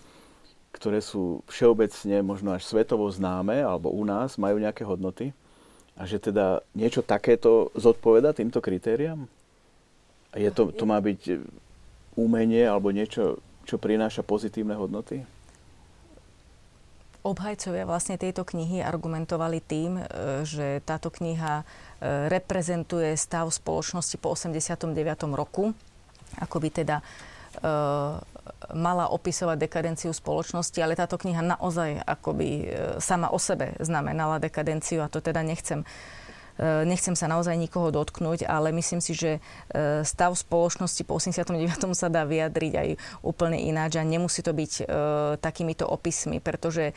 A: ktoré sú všeobecne možno až svetovo známe, alebo u nás majú nejaké hodnoty, a že teda niečo takéto zodpoveda týmto kritériám? Je to, to má byť umenie alebo niečo, čo prináša pozitívne hodnoty?
C: Obhajcovia vlastne tejto knihy argumentovali tým, e, že táto kniha e, reprezentuje stav spoločnosti po 89. roku, ako by teda e, mala opisovať dekadenciu spoločnosti, ale táto kniha naozaj akoby e, sama o sebe znamenala dekadenciu a to teda nechcem e, nechcem sa naozaj nikoho dotknúť, ale myslím si, že stav spoločnosti po 89. sa dá vyjadriť aj úplne ináč a nemusí to byť takýmito opismi, pretože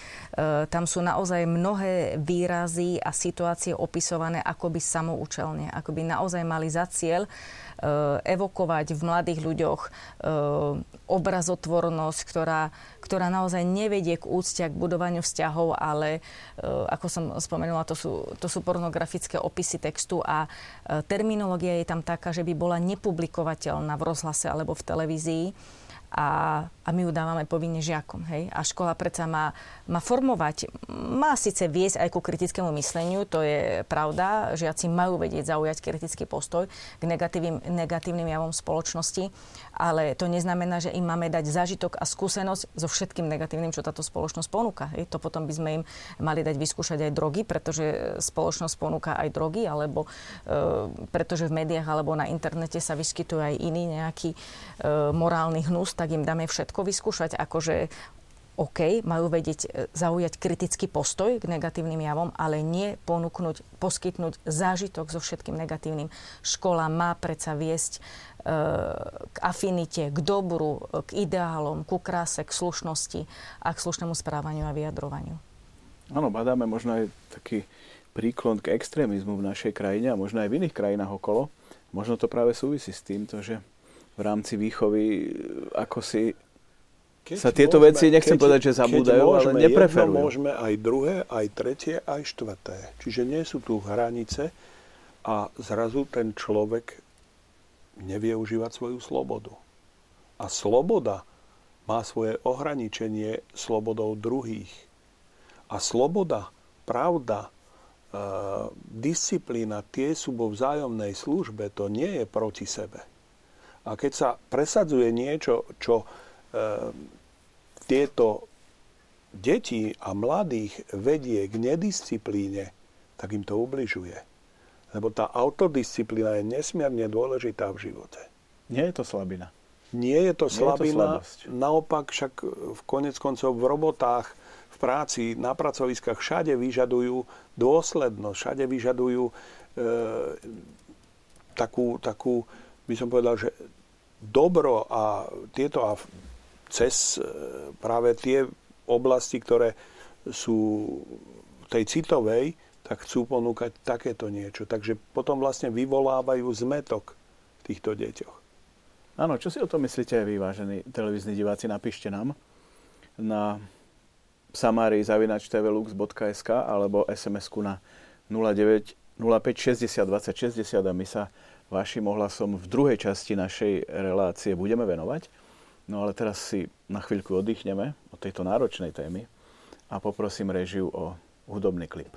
C: tam sú naozaj mnohé výrazy a situácie opisované akoby samoučelne, akoby naozaj mali za cieľ Eh, evokovať v mladých ľuďoch eh, obrazotvornosť, ktorá, ktorá naozaj nevedie k úcte, k budovaniu vzťahov, ale eh, ako som spomenula, to sú, to sú pornografické opisy textu a terminológia je tam taká, že by bola nepublikovateľná v rozhlase alebo v televízii. A, a my ju dávame povinne žiakom. Hej? A škola predsa má, má formovať, má síce viesť aj ku kritickému mysleniu, to je pravda, žiaci majú vedieť zaujať kritický postoj k negatívnym, negatívnym javom spoločnosti, ale to neznamená, že im máme dať zážitok a skúsenosť so všetkým negatívnym, čo táto spoločnosť ponúka. Hej? To potom by sme im mali dať vyskúšať aj drogy, pretože spoločnosť ponúka aj drogy, alebo e, pretože v médiách alebo na internete sa vyskytuje aj iný nejaký e, morálny hnus, tak im dáme všetko vyskúšať, akože OK, majú vedieť e, zaujať kritický postoj k negatívnym javom, ale nie ponúknuť, poskytnúť zážitok so všetkým negatívnym. Škola má predsa viesť e, k afinite, k dobru, k ideálom, ku kráse, k slušnosti a k slušnému správaniu a vyjadrovaniu.
A: Áno, badáme možno aj taký príklon k extrémizmu v našej krajine a možno aj v iných krajinách okolo. Možno to práve súvisí s týmto, že v rámci výchovy, ako si
B: Keď
A: sa tieto
B: môžeme,
A: veci, nechcem
B: keď,
A: povedať, že zabúdajú,
B: keď
A: ale
B: môžeme
A: nepreferujú.
B: Jedno, môžeme aj druhé, aj tretie, aj štvrté. Čiže nie sú tu hranice a zrazu ten človek nevie užívať svoju slobodu. A sloboda má svoje ohraničenie slobodou druhých. A sloboda, pravda, e, disciplína, tie sú vo vzájomnej službe, to nie je proti sebe. A keď sa presadzuje niečo, čo e, tieto deti a mladých vedie k nedisciplíne, tak im to ubližuje. Lebo tá autodisciplína je nesmierne dôležitá v živote.
A: Nie je to slabina.
B: Nie je to
A: Nie je to
B: slabina,
A: slabosť.
B: naopak však v konec koncov v robotách, v práci, na pracoviskách všade vyžadujú dôslednosť, všade vyžadujú e, takú, takú, by som povedal, že dobro a tieto a cez e, práve tie oblasti, ktoré sú tej citovej, tak chcú ponúkať takéto niečo. Takže potom vlastne vyvolávajú zmetok v týchto deťoch.
A: Áno, čo si o tom myslíte vy, vážení televízni diváci? Napíšte nám na samari.tvlux.sk alebo SMS-ku na 09 05 60 20 60 a my sa vašim ohlasom v druhej časti našej relácie budeme venovať. No ale teraz si na chvíľku oddychneme od tejto náročnej témy a poprosím režiu o hudobný klip.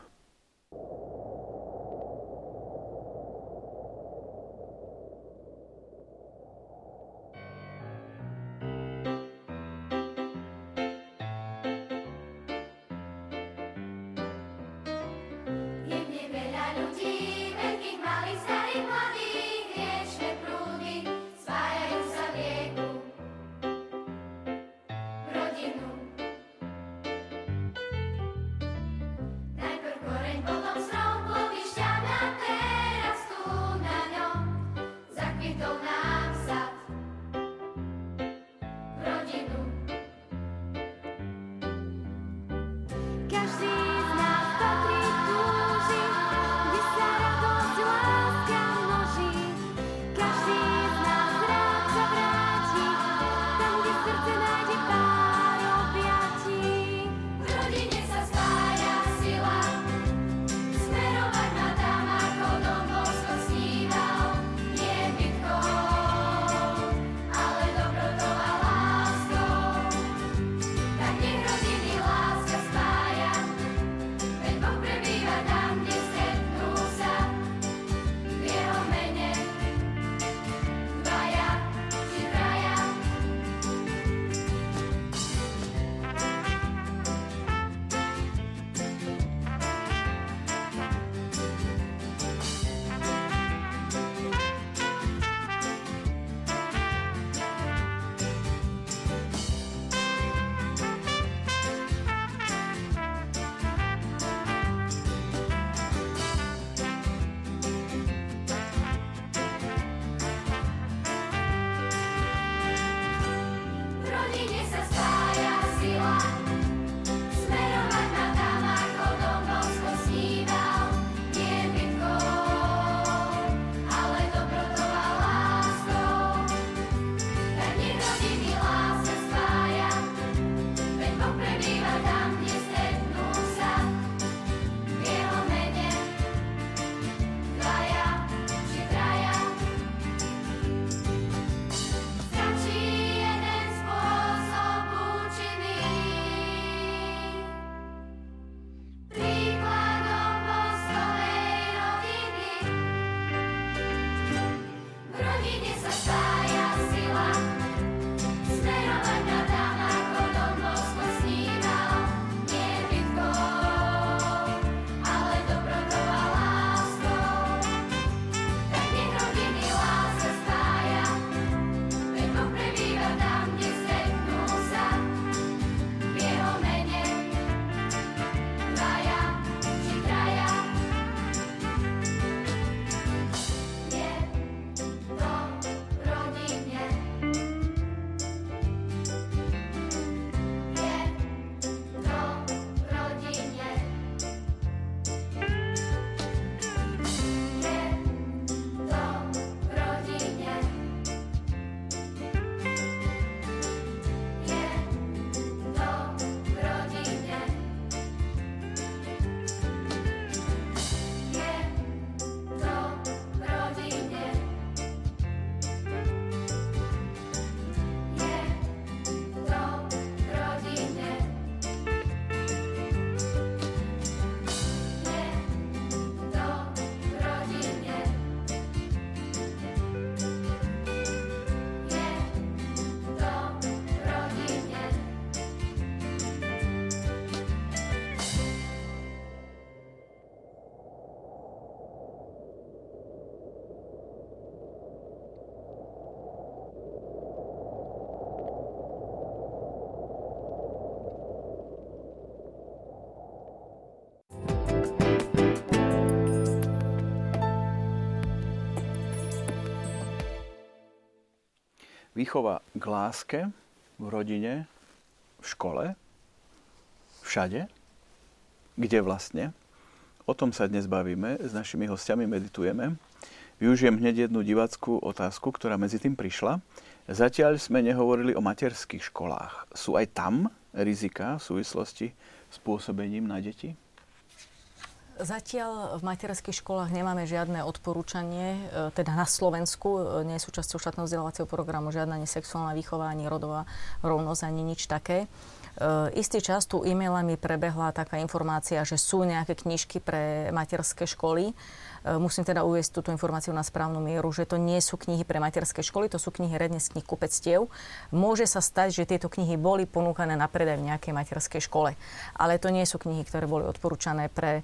A: Výchova k láske v rodine, v škole, všade, kde vlastne. O tom sa dnes bavíme, s našimi hostiami meditujeme. Využijem hneď jednu divackú otázku, ktorá medzi tým prišla. Zatiaľ sme nehovorili o materských školách. Sú aj tam rizika v súvislosti s pôsobením na deti?
C: Zatiaľ v materských školách nemáme žiadne odporúčanie, e, teda na Slovensku e, nie je súčasťou štátneho vzdelávacieho programu žiadna ani sexuálna výchova, ani rodová rovnosť, ani nič také. Uh, istý čas tu e-mailami prebehla taká informácia, že sú nejaké knižky pre materské školy. E, musím teda uviesť túto informáciu na správnu mieru, že to nie sú knihy pre materské školy, to sú knihy redne z knih kupectiev. Môže sa stať, že tieto knihy boli ponúkané na predaj v nejakej materskej škole, ale to nie sú knihy, ktoré boli odporúčané pre e,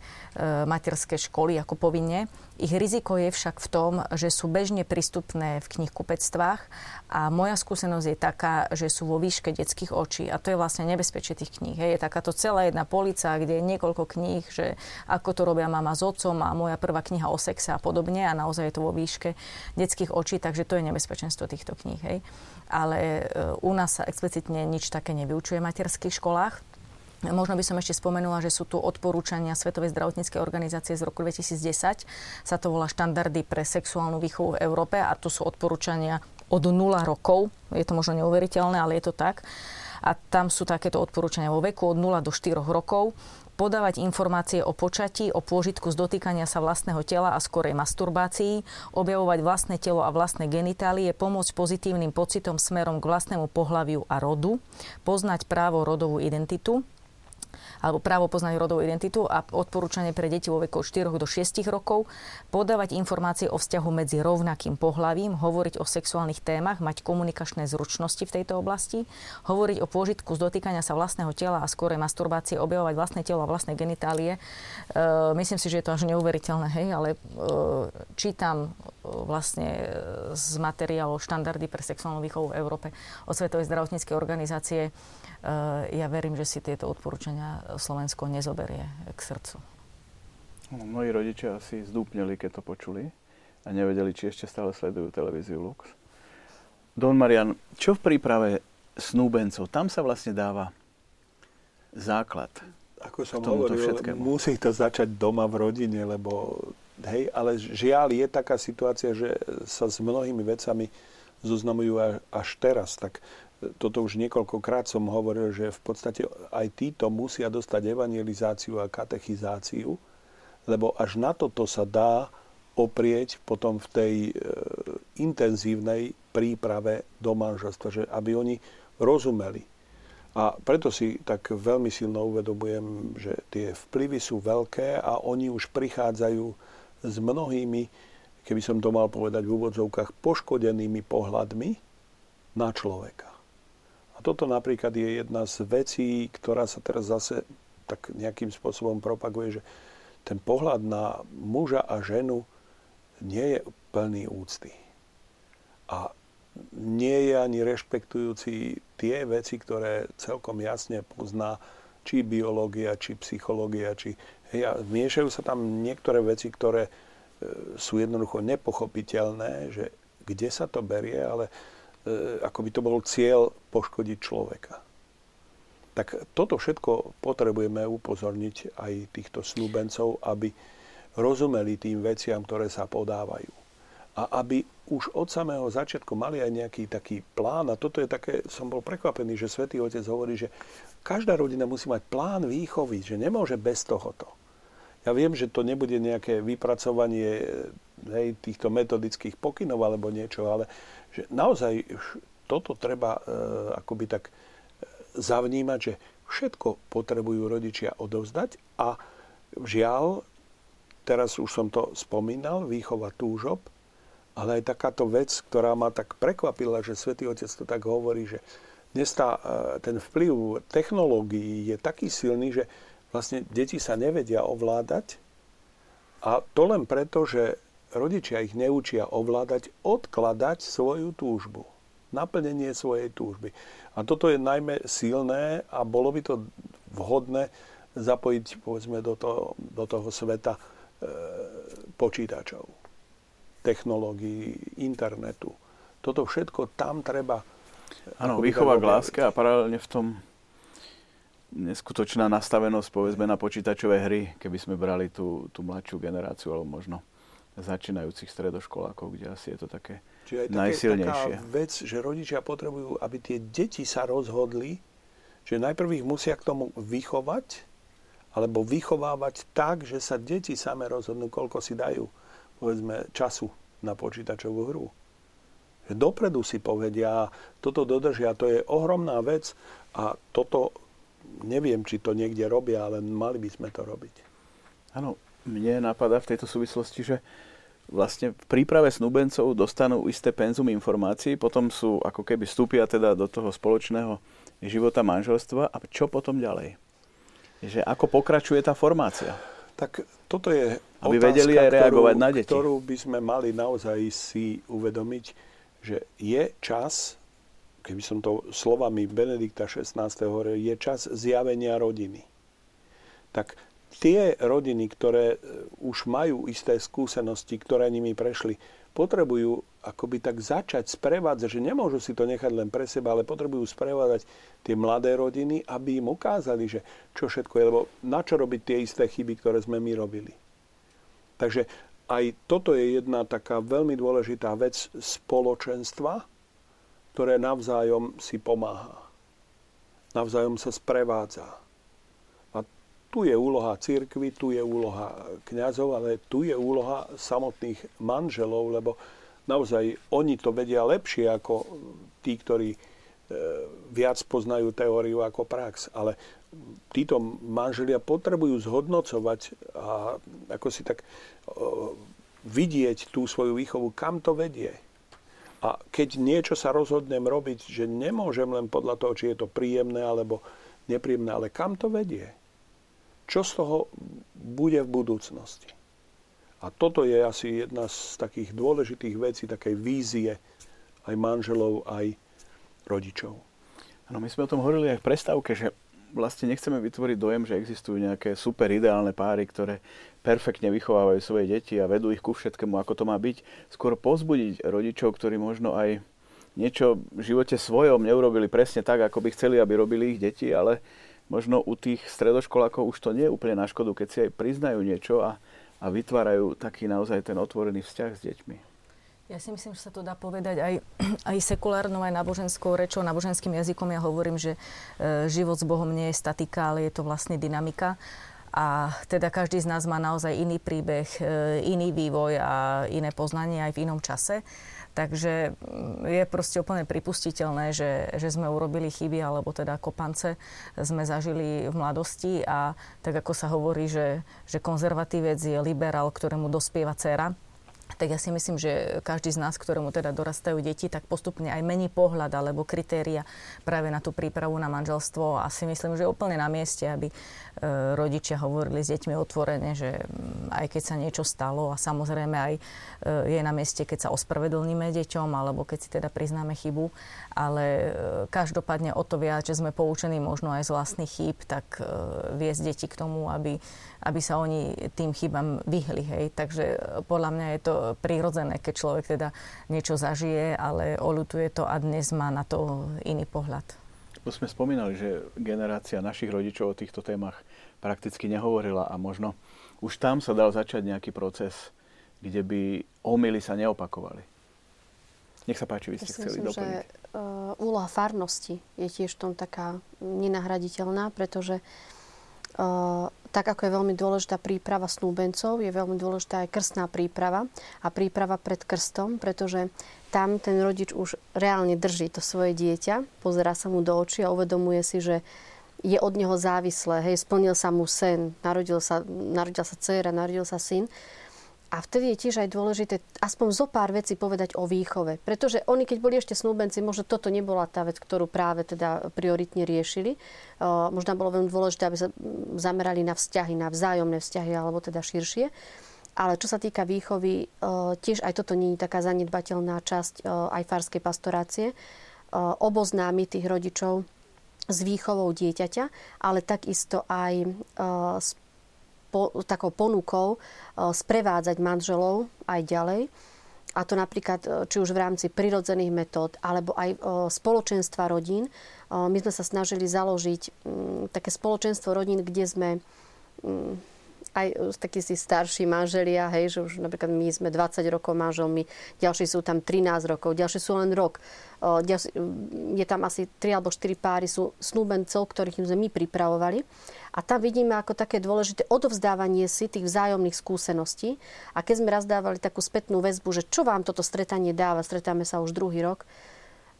C: materské školy ako povinne. Ich riziko je však v tom, že sú bežne prístupné v knihkupectvách a moja skúsenosť je taká, že sú vo výške detských očí a to je vlastne nebezpečie tých kníh. Je takáto celá jedna polica, kde je niekoľko kníh, že ako to robia mama s otcom a moja prvá kniha kniha o sexe a podobne a naozaj je to vo výške detských očí, takže to je nebezpečenstvo týchto kníh. Hej. Ale e, u nás sa explicitne nič také nevyučuje v materských školách. Možno by som ešte spomenula, že sú tu odporúčania Svetovej zdravotníckej organizácie z roku 2010. Sa to volá štandardy pre sexuálnu výchovu v Európe a tu sú odporúčania od 0 rokov. Je to možno neuveriteľné, ale je to tak. A tam sú takéto odporúčania vo veku od 0 do 4 rokov podávať informácie o počatí, o pôžitku z dotýkania sa vlastného tela a skorej masturbácii, objavovať vlastné telo a vlastné genitálie, pomôcť pozitívnym pocitom smerom k vlastnému pohľaviu a rodu, poznať právo rodovú identitu, alebo právo poznať rodovú identitu a odporúčanie pre deti vo veku od 4 do 6 rokov, podávať informácie o vzťahu medzi rovnakým pohlavím, hovoriť o sexuálnych témach, mať komunikačné zručnosti v tejto oblasti, hovoriť o pôžitku z dotýkania sa vlastného tela a skorej masturbácie, objavovať vlastné telo a vlastné genitálie. E, myslím si, že je to až neuveriteľné, hej, ale e, čítam e, vlastne z materiálov štandardy pre sexuálnu výchovu v Európe od Svetovej zdravotníckej organizácie Eh, ja verím, že si tieto odporúčania Slovensko nezoberie k srdcu.
A: No, mnohí rodičia asi zdúpneli, keď to počuli a nevedeli, či ešte stále sledujú televíziu Lux. Don Marian, čo v príprave snúbencov? Tam sa vlastne dáva základ
B: Ako som hovoril, všetkému. musí to začať doma v rodine, lebo hej, ale žiaľ je taká situácia, že sa s mnohými vecami zoznamujú až teraz. Tak toto už niekoľkokrát som hovoril, že v podstate aj títo musia dostať evangelizáciu a katechizáciu, lebo až na toto sa dá oprieť potom v tej e, intenzívnej príprave do manželstva, že aby oni rozumeli. A preto si tak veľmi silno uvedomujem, že tie vplyvy sú veľké a oni už prichádzajú s mnohými, keby som to mal povedať v úvodzovkách, poškodenými pohľadmi na človeka. A toto napríklad je jedna z vecí, ktorá sa teraz zase tak nejakým spôsobom propaguje, že ten pohľad na muža a ženu nie je plný úcty. A nie je ani rešpektujúci tie veci, ktoré celkom jasne pozná či biológia, či psychológia, či... Hej, a miešajú sa tam niektoré veci, ktoré e, sú jednoducho nepochopiteľné, že kde sa to berie, ale ako by to bol cieľ poškodiť človeka. Tak toto všetko potrebujeme upozorniť aj týchto snúbencov, aby rozumeli tým veciam, ktoré sa podávajú. A aby už od samého začiatku mali aj nejaký taký plán. A toto je také, som bol prekvapený, že Svetý Otec hovorí, že každá rodina musí mať plán výchovy, že nemôže bez tohoto. Ja viem, že to nebude nejaké vypracovanie hej, týchto metodických pokynov alebo niečo, ale že naozaj toto treba e, akoby tak e, zavnímať, že všetko potrebujú rodičia odovzdať a žiaľ, teraz už som to spomínal, výchova túžob, ale aj takáto vec, ktorá ma tak prekvapila, že Svetý Otec to tak hovorí, že dnes tá, e, ten vplyv technológií je taký silný, že vlastne deti sa nevedia ovládať a to len preto, že rodičia ich neučia ovládať, odkladať svoju túžbu. Naplnenie svojej túžby. A toto je najmä silné a bolo by to vhodné zapojiť povedzme, do, toho, do toho sveta e, počítačov, technológií, internetu. Toto všetko tam treba...
A: Áno,
B: akoby
A: výchova k láske a paralelne v tom neskutočná nastavenosť, povedzme, na počítačové hry, keby sme brali tú, tú mladšiu generáciu, alebo možno začínajúcich stredoškolákov, kde asi je to také
B: Čiže aj také,
A: najsilnejšie.
B: taká vec, že rodičia potrebujú, aby tie deti sa rozhodli, že najprv ich musia k tomu vychovať, alebo vychovávať tak, že sa deti same rozhodnú, koľko si dajú, povedzme, času na počítačovú hru. Dopredu si povedia, toto dodržia, to je ohromná vec a toto, neviem, či to niekde robia, ale mali by sme to robiť.
A: Áno, mne napadá v tejto súvislosti, že vlastne v príprave snúbencov dostanú isté penzum informácií, potom sú ako keby vstúpia teda do toho spoločného života manželstva a čo potom ďalej? Že ako pokračuje tá formácia?
B: Tak toto je
A: Aby
B: otázka,
A: vedeli aj reagovať
B: ktorú,
A: na deti.
B: ktorú by sme mali naozaj si uvedomiť, že je čas, keby som to slovami Benedikta XVI. hovoril, je čas zjavenia rodiny. Tak tie rodiny, ktoré e, už majú isté skúsenosti, ktoré nimi prešli, potrebujú akoby tak začať sprevádzať, že nemôžu si to nechať len pre seba, ale potrebujú sprevádzať tie mladé rodiny, aby im ukázali, že čo všetko je, lebo na čo robiť tie isté chyby, ktoré sme my robili. Takže aj toto je jedna taká veľmi dôležitá vec spoločenstva, ktoré navzájom si pomáha. Navzájom sa sprevádza. Tu je úloha církvy, tu je úloha kňazov, ale tu je úloha samotných manželov, lebo naozaj oni to vedia lepšie ako tí, ktorí e, viac poznajú teóriu ako prax. Ale títo manželia potrebujú zhodnocovať a ako si tak e, vidieť tú svoju výchovu, kam to vedie. A keď niečo sa rozhodnem robiť, že nemôžem len podľa toho, či je to príjemné alebo nepríjemné, ale kam to vedie? Čo z toho bude v budúcnosti? A toto je asi jedna z takých dôležitých vecí, takej vízie aj manželov, aj rodičov.
A: Áno, my sme o tom hovorili aj v prestávke, že vlastne nechceme vytvoriť dojem, že existujú nejaké super ideálne páry, ktoré perfektne vychovávajú svoje deti a vedú ich ku všetkému, ako to má byť. Skôr pozbudiť rodičov, ktorí možno aj niečo v živote svojom neurobili presne tak, ako by chceli, aby robili ich deti, ale možno u tých stredoškolákov už to nie je úplne na škodu, keď si aj priznajú niečo a, a vytvárajú taký naozaj ten otvorený vzťah s deťmi.
C: Ja si myslím, že sa to dá povedať aj, [clears throat] aj sekulárnou, aj náboženskou rečou, náboženským jazykom. Ja hovorím, že e, život s Bohom nie je statika, ale je to vlastne dynamika. A teda každý z nás má naozaj iný príbeh, e, iný vývoj a iné poznanie aj v inom čase. Takže mm, je proste úplne pripustiteľné, že, že sme urobili chyby, alebo teda kopance sme zažili v mladosti. A tak ako sa hovorí, že, že konzervatívec je liberál, ktorému dospieva dcera, tak ja si myslím, že každý z nás, ktorému teda dorastajú deti, tak postupne aj mení pohľad alebo kritéria práve na tú prípravu na manželstvo. A si myslím, že je úplne na mieste, aby e, rodičia hovorili s deťmi otvorene, že mm, aj keď sa niečo stalo a samozrejme aj e, je na mieste, keď sa ospravedlníme deťom alebo keď si teda priznáme chybu, ale e, každopádne o to viac, že sme poučení možno aj z vlastných chýb, tak viesť deti k tomu, aby aby sa oni tým chybám vyhli. Hej. Takže podľa mňa je to prirodzené, keď človek teda niečo zažije, ale olutuje to a dnes má na to iný pohľad.
A: Už sme spomínali, že generácia našich rodičov o týchto témach prakticky nehovorila a možno už tam sa dal začať nejaký proces, kde by omily sa neopakovali. Nech sa páči, vy ste
D: Ja
A: chceli
D: myslím,
A: doplniť.
D: že uh, úloha farnosti je tiež v tom taká nenahraditeľná, pretože uh, tak ako je veľmi dôležitá príprava snúbencov, je veľmi dôležitá aj krstná príprava a príprava pred krstom, pretože tam ten rodič už reálne drží to svoje dieťa, pozera sa mu do očí a uvedomuje si, že je od neho závislé. Hej, splnil sa mu sen, narodil sa, narodila sa dcera, narodil sa syn. A vtedy je tiež aj dôležité aspoň zo pár vecí povedať o výchove. Pretože oni, keď boli ešte snúbenci, možno toto nebola tá vec, ktorú práve teda prioritne riešili. Možno bolo veľmi dôležité, aby sa zamerali na vzťahy, na vzájomné vzťahy, alebo teda širšie. Ale čo sa týka výchovy, tiež aj toto nie je taká zanedbateľná časť uh, aj farskej pastorácie. Oboznámi tých rodičov s výchovou dieťaťa, ale takisto aj s po, takou ponukou uh, sprevádzať manželov aj ďalej. a to napríklad e, či už v rámci prirodzených metód, alebo aj spoločenstva rodín. My sme sa snažili založiť také spoločenstvo rodín, kde sme aj takí si starší manželia, hej, že už napríklad my sme 20 rokov manželmi, ďalší sú tam 13 rokov, ďalší sú len rok. Je tam asi 3 alebo 4 páry sú snúbencov, ktorých sme my pripravovali. A tam vidíme ako také dôležité odovzdávanie si tých vzájomných skúseností. A keď sme raz dávali takú spätnú väzbu, že čo vám toto stretanie dáva, stretáme sa už druhý rok,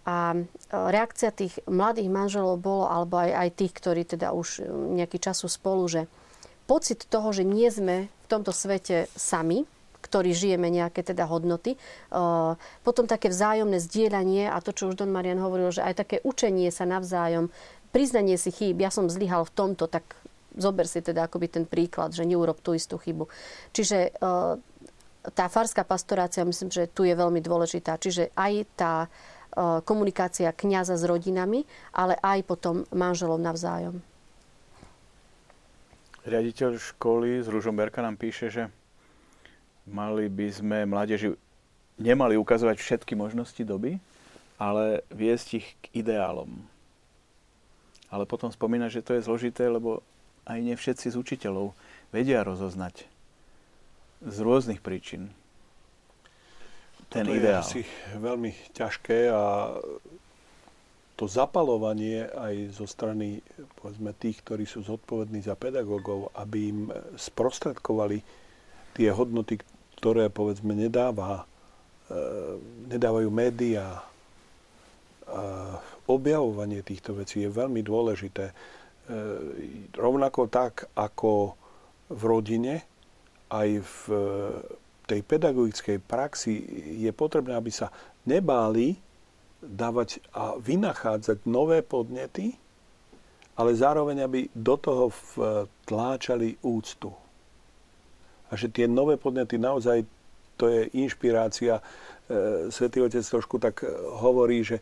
D: a reakcia tých mladých manželov bolo, alebo aj, aj tých, ktorí teda už nejaký čas sú spolu, že pocit toho, že nie sme v tomto svete sami, ktorí žijeme nejaké teda hodnoty. Potom také vzájomné zdieľanie a to, čo už Don Marian hovoril, že aj také učenie sa navzájom, priznanie si chýb, ja som zlyhal v tomto, tak zober si teda akoby ten príklad, že neurob tú istú chybu. Čiže tá farská pastorácia, myslím, že tu je veľmi dôležitá. Čiže aj tá komunikácia kňaza s rodinami, ale aj potom manželov navzájom.
A: Riaditeľ školy z Ružomberka nám píše, že mali by sme mládeži nemali ukazovať všetky možnosti doby, ale viesť ich k ideálom. Ale potom spomína, že to je zložité, lebo aj nie všetci z učiteľov vedia rozoznať z rôznych príčin ten
B: Toto
A: ideál.
B: je asi veľmi ťažké a to zapalovanie aj zo strany povedzme, tých, ktorí sú zodpovední za pedagógov, aby im sprostredkovali tie hodnoty, ktoré povedzme nedáva, e, nedávajú médiá. Objavovanie týchto vecí je veľmi dôležité. E, rovnako tak, ako v rodine, aj v tej pedagogickej praxi je potrebné, aby sa nebáli dávať a vynachádzať nové podnety, ale zároveň, aby do toho vtláčali úctu. A že tie nové podnety naozaj, to je inšpirácia. E, Svetý Otec trošku tak hovorí, že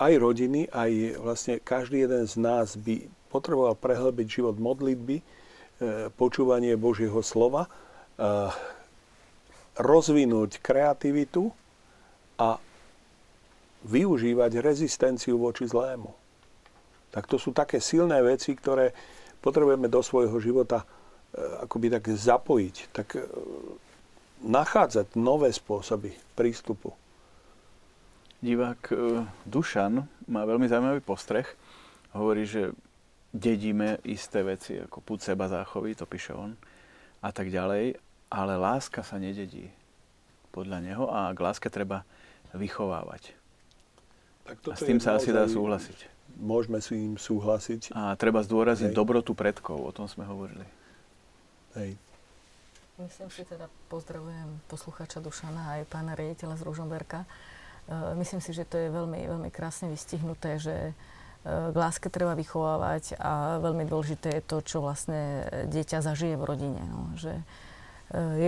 B: aj rodiny, aj vlastne každý jeden z nás by potreboval prehlbiť život modlitby, e, počúvanie Božieho slova, e, rozvinúť kreativitu a využívať rezistenciu voči zlému. Tak to sú také silné veci, ktoré potrebujeme do svojho života e, akoby tak zapojiť, tak e, nachádzať nové spôsoby prístupu.
A: Divák e, Dušan má veľmi zaujímavý postreh. Hovorí, že dedíme isté veci, ako púd seba záchovy, to píše on, a tak ďalej, ale láska sa nededí podľa neho a k láske treba vychovávať.
B: Tak
A: a s tým sa asi dá súhlasiť.
B: Môžeme s tým súhlasiť.
A: A treba zdôraziť Hej. dobrotu predkov, o tom sme hovorili.
B: Hej.
C: Myslím si teda, pozdravujem poslucháča Dušana aj pána riaditeľa z Ružomberka. E, myslím si, že to je veľmi, veľmi krásne vystihnuté, že e, k láske treba vychovávať a veľmi dôležité je to, čo vlastne dieťa zažije v rodine. No. Že e,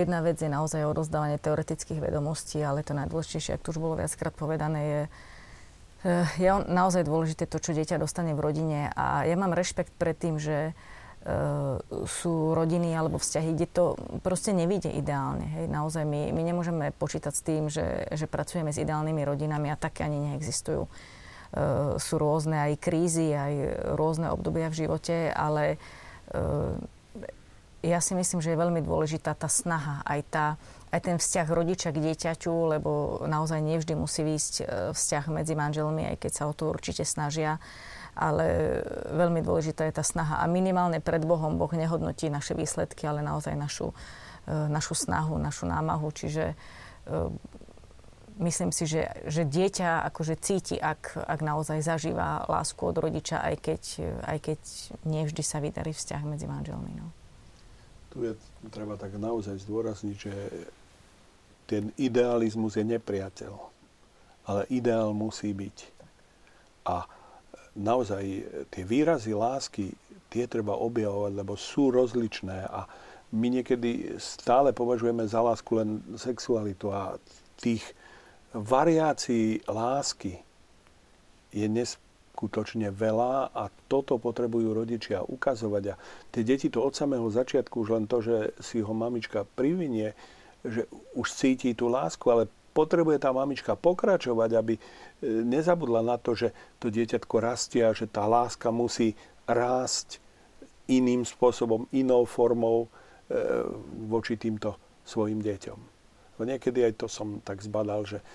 C: jedna vec je naozaj odozdávanie teoretických vedomostí, ale to najdôležitejšie, ak to už bolo viackrát povedané, je je naozaj dôležité to, čo dieťa dostane v rodine a ja mám rešpekt pred tým, že uh, sú rodiny alebo vzťahy, kde to proste nevíde ideálne. Hej. Naozaj my, my nemôžeme počítať s tým, že, že pracujeme s ideálnymi rodinami a také ani neexistujú. Uh, sú rôzne aj krízy, aj rôzne obdobia v živote, ale uh, ja si myslím, že je veľmi dôležitá tá snaha, aj tá, aj ten vzťah rodiča k dieťaťu, lebo naozaj nevždy musí výjsť e, vzťah medzi manželmi, aj keď sa o to určite snažia. Ale veľmi dôležitá je tá snaha. A minimálne pred Bohom Boh nehodnotí naše výsledky, ale naozaj našu, e, našu snahu, našu námahu. Čiže e, myslím si, že, že dieťa akože cíti, ak, ak naozaj zažíva lásku od rodiča, aj keď, aj keď nevždy sa vydarí vzťah medzi manželmi. No.
B: Tu je treba tak naozaj zdôrazniť, že ten idealizmus je nepriateľ. Ale ideál musí byť. A naozaj tie výrazy lásky, tie treba objavovať, lebo sú rozličné a my niekedy stále považujeme za lásku len sexualitu a tých variácií lásky je neskutočne veľa a toto potrebujú rodičia ukazovať. A tie deti to od samého začiatku už len to, že si ho mamička privinie, že už cíti tú lásku, ale potrebuje tá mamička pokračovať, aby e, nezabudla na to, že to dieťatko rastie a že tá láska musí rásť iným spôsobom, inou formou e, voči týmto svojim deťom. No niekedy aj to som tak zbadal, že e,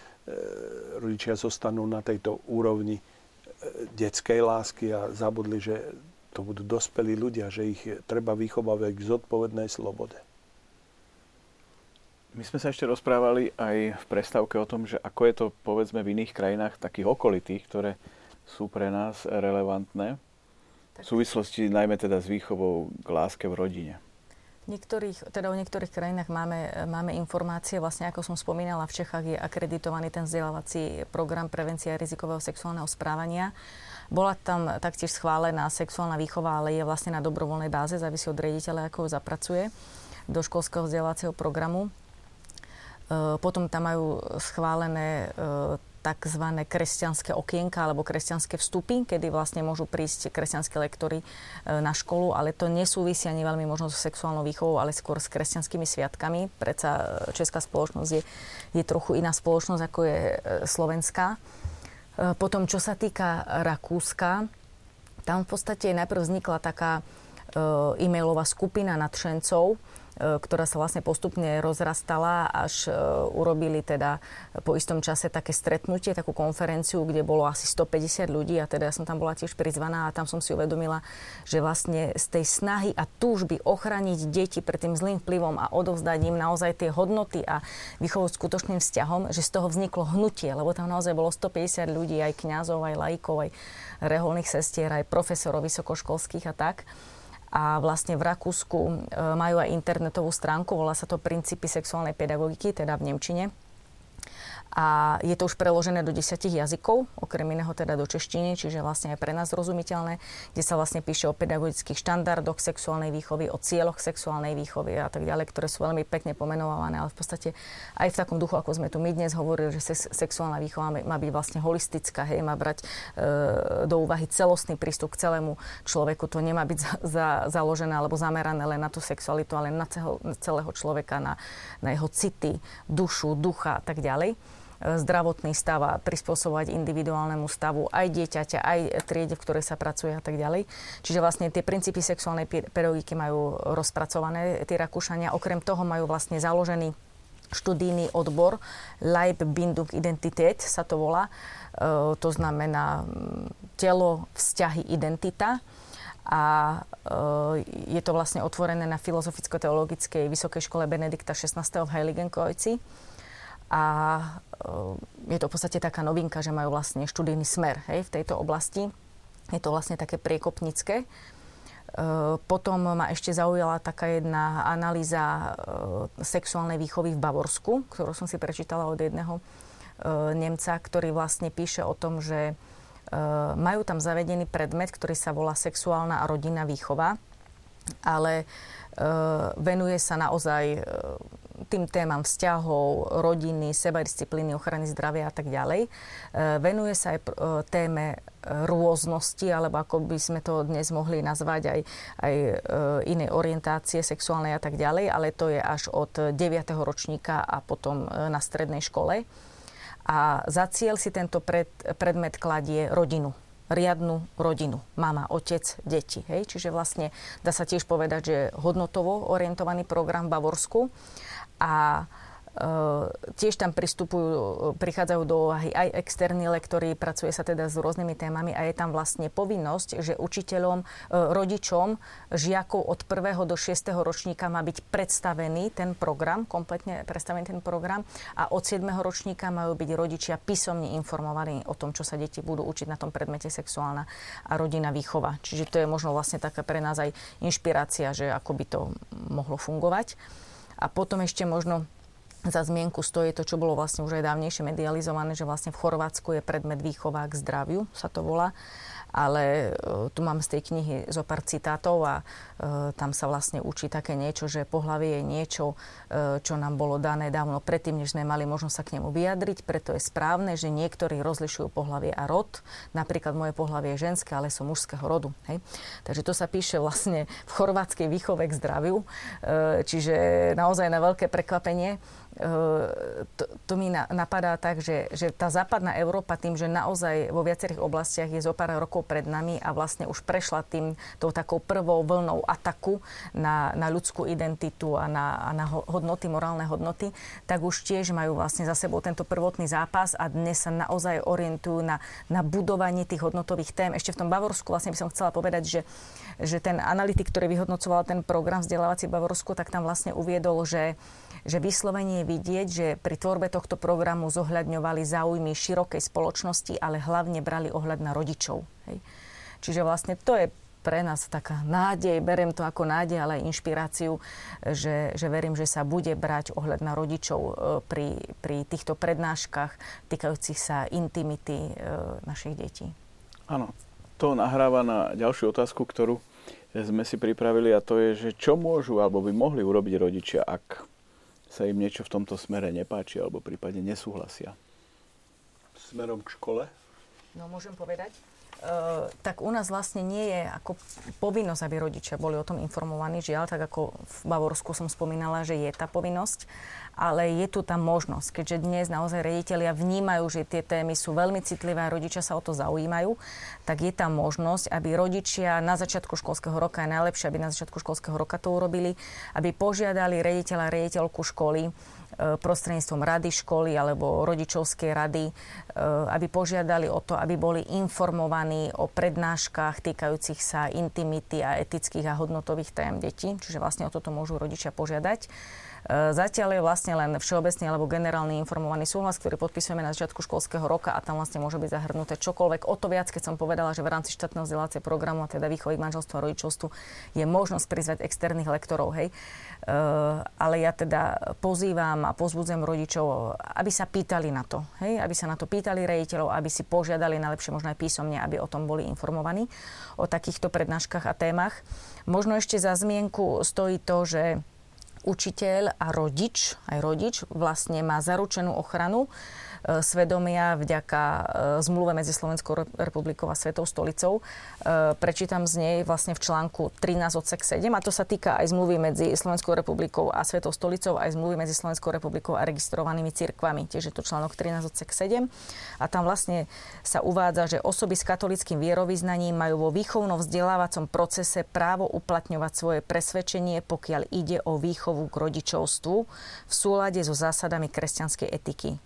B: rodičia zostanú na tejto úrovni detskej lásky a zabudli, že to budú dospelí ľudia, že ich treba vychovávať k zodpovednej slobode.
A: My sme sa ešte rozprávali aj v prestávke o tom, že ako je to povedzme v iných krajinách takých okolitých, ktoré sú pre nás relevantné. V súvislosti najmä teda s výchovou k láske v rodine.
C: Niektorých, teda o niektorých krajinách máme, máme informácie, vlastne ako som spomínala, v Čechách je akreditovaný ten vzdelávací program prevencia rizikového sexuálneho správania. Bola tam taktiež schválená sexuálna výchova, ale je vlastne na dobrovoľnej báze, závisí od riaditeľa, ako ho zapracuje do školského vzdelávacieho programu. E, potom tam majú schválené e, tzv. kresťanské okienka alebo kresťanské vstupy, kedy vlastne môžu prísť kresťanské lektory e, na školu, ale to nesúvisí ani veľmi možno so sexuálnou výchovou, ale skôr s kresťanskými sviatkami. Predsa e, česká spoločnosť je, je trochu iná spoločnosť, ako je slovenská. Potom, čo sa týka Rakúska, tam v podstate najprv vznikla taká e-mailová skupina nadšencov, ktorá sa vlastne postupne rozrastala, až e, urobili teda po istom čase také stretnutie, takú konferenciu, kde bolo asi 150 ľudí a teda ja som tam bola tiež prizvaná a tam som si uvedomila, že vlastne z tej snahy a túžby ochraniť deti pred tým zlým vplyvom a odovzdať im naozaj tie hodnoty a vychovať skutočným vzťahom, že z toho vzniklo hnutie, lebo tam naozaj bolo 150 ľudí, aj kňazov, aj laikov, aj reholných sestier, aj profesorov vysokoškolských a tak a vlastne v Rakúsku e, majú aj internetovú stránku, volá sa to Princípy sexuálnej pedagogiky, teda v Nemčine a je to už preložené do desiatich jazykov, okrem iného teda do češtiny, čiže vlastne aj pre nás rozumiteľné, kde sa vlastne píše o pedagogických štandardoch sexuálnej výchovy, o cieľoch sexuálnej výchovy a tak ďalej, ktoré sú veľmi pekne pomenované, ale v podstate aj v takom duchu, ako sme tu my dnes hovorili, že sexuálna výchova má byť vlastne holistická, hej, má brať e, do úvahy celostný prístup k celému človeku. To nemá byť za, za, založené alebo zamerané len na tú sexualitu, ale na celého, celého človeka, na, na jeho city, dušu, ducha a tak ďalej zdravotný stav a prispôsobovať individuálnemu stavu aj dieťaťa, aj triede, v ktorej sa pracuje a tak ďalej. Čiže vlastne tie princípy sexuálnej pedagogiky majú rozpracované tie Rakúšania. Okrem toho majú vlastne založený študijný odbor Bindung Identität sa to volá. E, to znamená telo, vzťahy, identita a e, je to vlastne otvorené na Filozoficko-teologickej vysokej škole Benedikta XVI. v Heiligenkreuzci. A e, je to v podstate taká novinka, že majú vlastne študijný smer hej, v tejto oblasti. Je to vlastne také priekopnické. E, potom ma ešte zaujala taká jedna analýza e, sexuálnej výchovy v Bavorsku, ktorú som si prečítala od jedného Nemca, ktorý vlastne píše o tom, že majú tam zavedený predmet, ktorý sa volá sexuálna a rodinná výchova, ale venuje sa naozaj tým témam vzťahov, rodiny, sebadisciplíny, ochrany zdravia a tak ďalej. E, venuje sa aj e, téme e, rôznosti, alebo ako by sme to dnes mohli nazvať aj, aj inej orientácie sexuálnej a tak ďalej, ale to je až od 9. ročníka a potom na strednej škole. A za cieľ si tento pred, predmet kladie rodinu riadnu rodinu. Mama, otec, deti. Hej? Čiže vlastne dá sa tiež povedať, že hodnotovo orientovaný program v Bavorsku a Uh, tiež tam pristupujú, prichádzajú do úvahy aj externí lektory, pracuje sa teda s rôznymi témami a je tam vlastne povinnosť, že učiteľom, uh, rodičom, žiakov od 1. do 6. ročníka má byť predstavený ten program, kompletne predstavený ten program a od 7. ročníka majú byť rodičia písomne informovaní o tom, čo sa deti budú učiť na tom predmete sexuálna a rodina výchova. Čiže to je možno vlastne taká pre nás aj inšpirácia, že ako by to mohlo fungovať. A potom ešte možno za zmienku stojí to, čo bolo vlastne už aj dávnejšie medializované, že vlastne v Chorvátsku je predmet výchova k zdraviu, sa to volá ale uh, tu mám z tej knihy zo pár citátov a uh, tam sa vlastne učí také niečo, že pohlavie je niečo, uh, čo nám bolo dané dávno predtým, než sme mali možnosť sa k nemu vyjadriť, preto je správne, že niektorí rozlišujú pohlavie a rod. Napríklad moje pohlavie je ženské, ale som mužského rodu. Hej? Takže to sa píše vlastne v chorvátskej výchove k zdraviu, čiže naozaj na veľké prekvapenie to, to mi na, napadá tak, že, že tá západná Európa tým, že naozaj vo viacerých oblastiach je zo pár rokov pred nami a vlastne už prešla tým tou takou prvou vlnou ataku na, na ľudskú identitu a na, a na hodnoty, morálne hodnoty, tak už tiež majú vlastne za sebou tento prvotný zápas a dnes sa naozaj orientujú na, na budovanie tých hodnotových tém. Ešte v tom Bavorsku vlastne by som chcela povedať, že, že ten analytik, ktorý vyhodnocoval ten program vzdelávací v Bavorsku, tak tam vlastne uviedol, že že vyslovene je vidieť, že pri tvorbe tohto programu zohľadňovali záujmy širokej spoločnosti, ale hlavne brali ohľad na rodičov. Hej. Čiže vlastne to je pre nás taká nádej, beriem to ako nádej, ale aj inšpiráciu, že, že verím, že sa bude brať ohľad na rodičov e, pri, pri týchto prednáškach týkajúcich sa intimity e, našich detí.
A: Áno, to nahráva na ďalšiu otázku, ktorú sme si pripravili a to je, že čo môžu alebo by mohli urobiť rodičia, ak sa im niečo v tomto smere nepáči alebo prípadne nesúhlasia?
B: Smerom k škole?
C: No môžem povedať. Uh, tak u nás vlastne nie je ako povinnosť, aby rodičia boli o tom informovaní. Žiaľ, tak ako v Bavorsku som spomínala, že je tá povinnosť ale je tu tá možnosť, keďže dnes naozaj rediteľia vnímajú, že tie témy sú veľmi citlivé a rodičia sa o to zaujímajú, tak je tam možnosť, aby rodičia na začiatku školského roka, je najlepšie, aby na začiatku školského roka to urobili, aby požiadali rediteľa rediteľku školy, e, prostredníctvom rady školy alebo rodičovskej rady, e, aby požiadali o to, aby boli informovaní o prednáškach týkajúcich sa intimity a etických a hodnotových tém detí. Čiže vlastne o toto môžu rodičia požiadať. E, zatiaľ je vlastne len všeobecný alebo generálny informovaný súhlas, ktorý podpisujeme na začiatku školského roka a tam vlastne môže byť zahrnuté čokoľvek. O to viac, keď som povedala, že v rámci štátneho vzdelávacieho programu, a teda výchovy k manželstvu a rodičovstvu, je možnosť prizvať externých lektorov. Hej. Uh, ale ja teda pozývam a pozbudzujem rodičov, aby sa pýtali na to. Hej? Aby sa na to pýtali rejiteľov, aby si požiadali najlepšie možno aj písomne, aby o tom boli informovaní o takýchto prednáškach a témach. Možno ešte za zmienku stojí to, že učiteľ a rodič, aj rodič vlastne má zaručenú ochranu svedomia vďaka e, zmluve medzi Slovenskou republikou a Svetou stolicou. E, prečítam z nej vlastne v článku 13 odsek 7 a to sa týka aj zmluvy medzi Slovenskou republikou a Svetou stolicou, aj zmluvy medzi Slovenskou republikou a registrovanými cirkvami. Tiež je to článok 13 odsek 7 a tam vlastne sa uvádza, že osoby s katolickým vierovýznaním majú vo výchovnom vzdelávacom procese právo uplatňovať svoje presvedčenie, pokiaľ ide o výchovu k rodičovstvu v súlade so zásadami kresťanskej etiky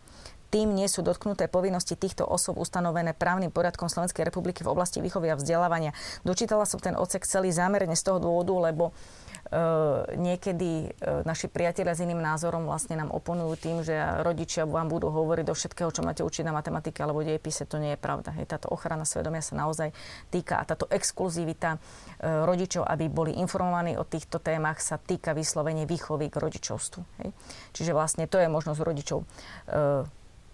C: tým nie sú dotknuté povinnosti týchto osob ustanovené právnym poriadkom Slovenskej republiky v oblasti výchovy a vzdelávania. Dočítala som ten odsek celý zámerne z toho dôvodu, lebo Uh, niekedy uh, naši priatelia s iným názorom vlastne nám oponujú tým, že rodičia vám budú hovoriť do všetkého, čo máte učiť na matematike alebo dejepise. To nie je pravda. Hej, táto ochrana svedomia sa naozaj týka a táto exkluzivita uh, rodičov, aby boli informovaní o týchto témach, sa týka vyslovene výchovy k rodičovstvu. Hej. Čiže vlastne to je možnosť rodičov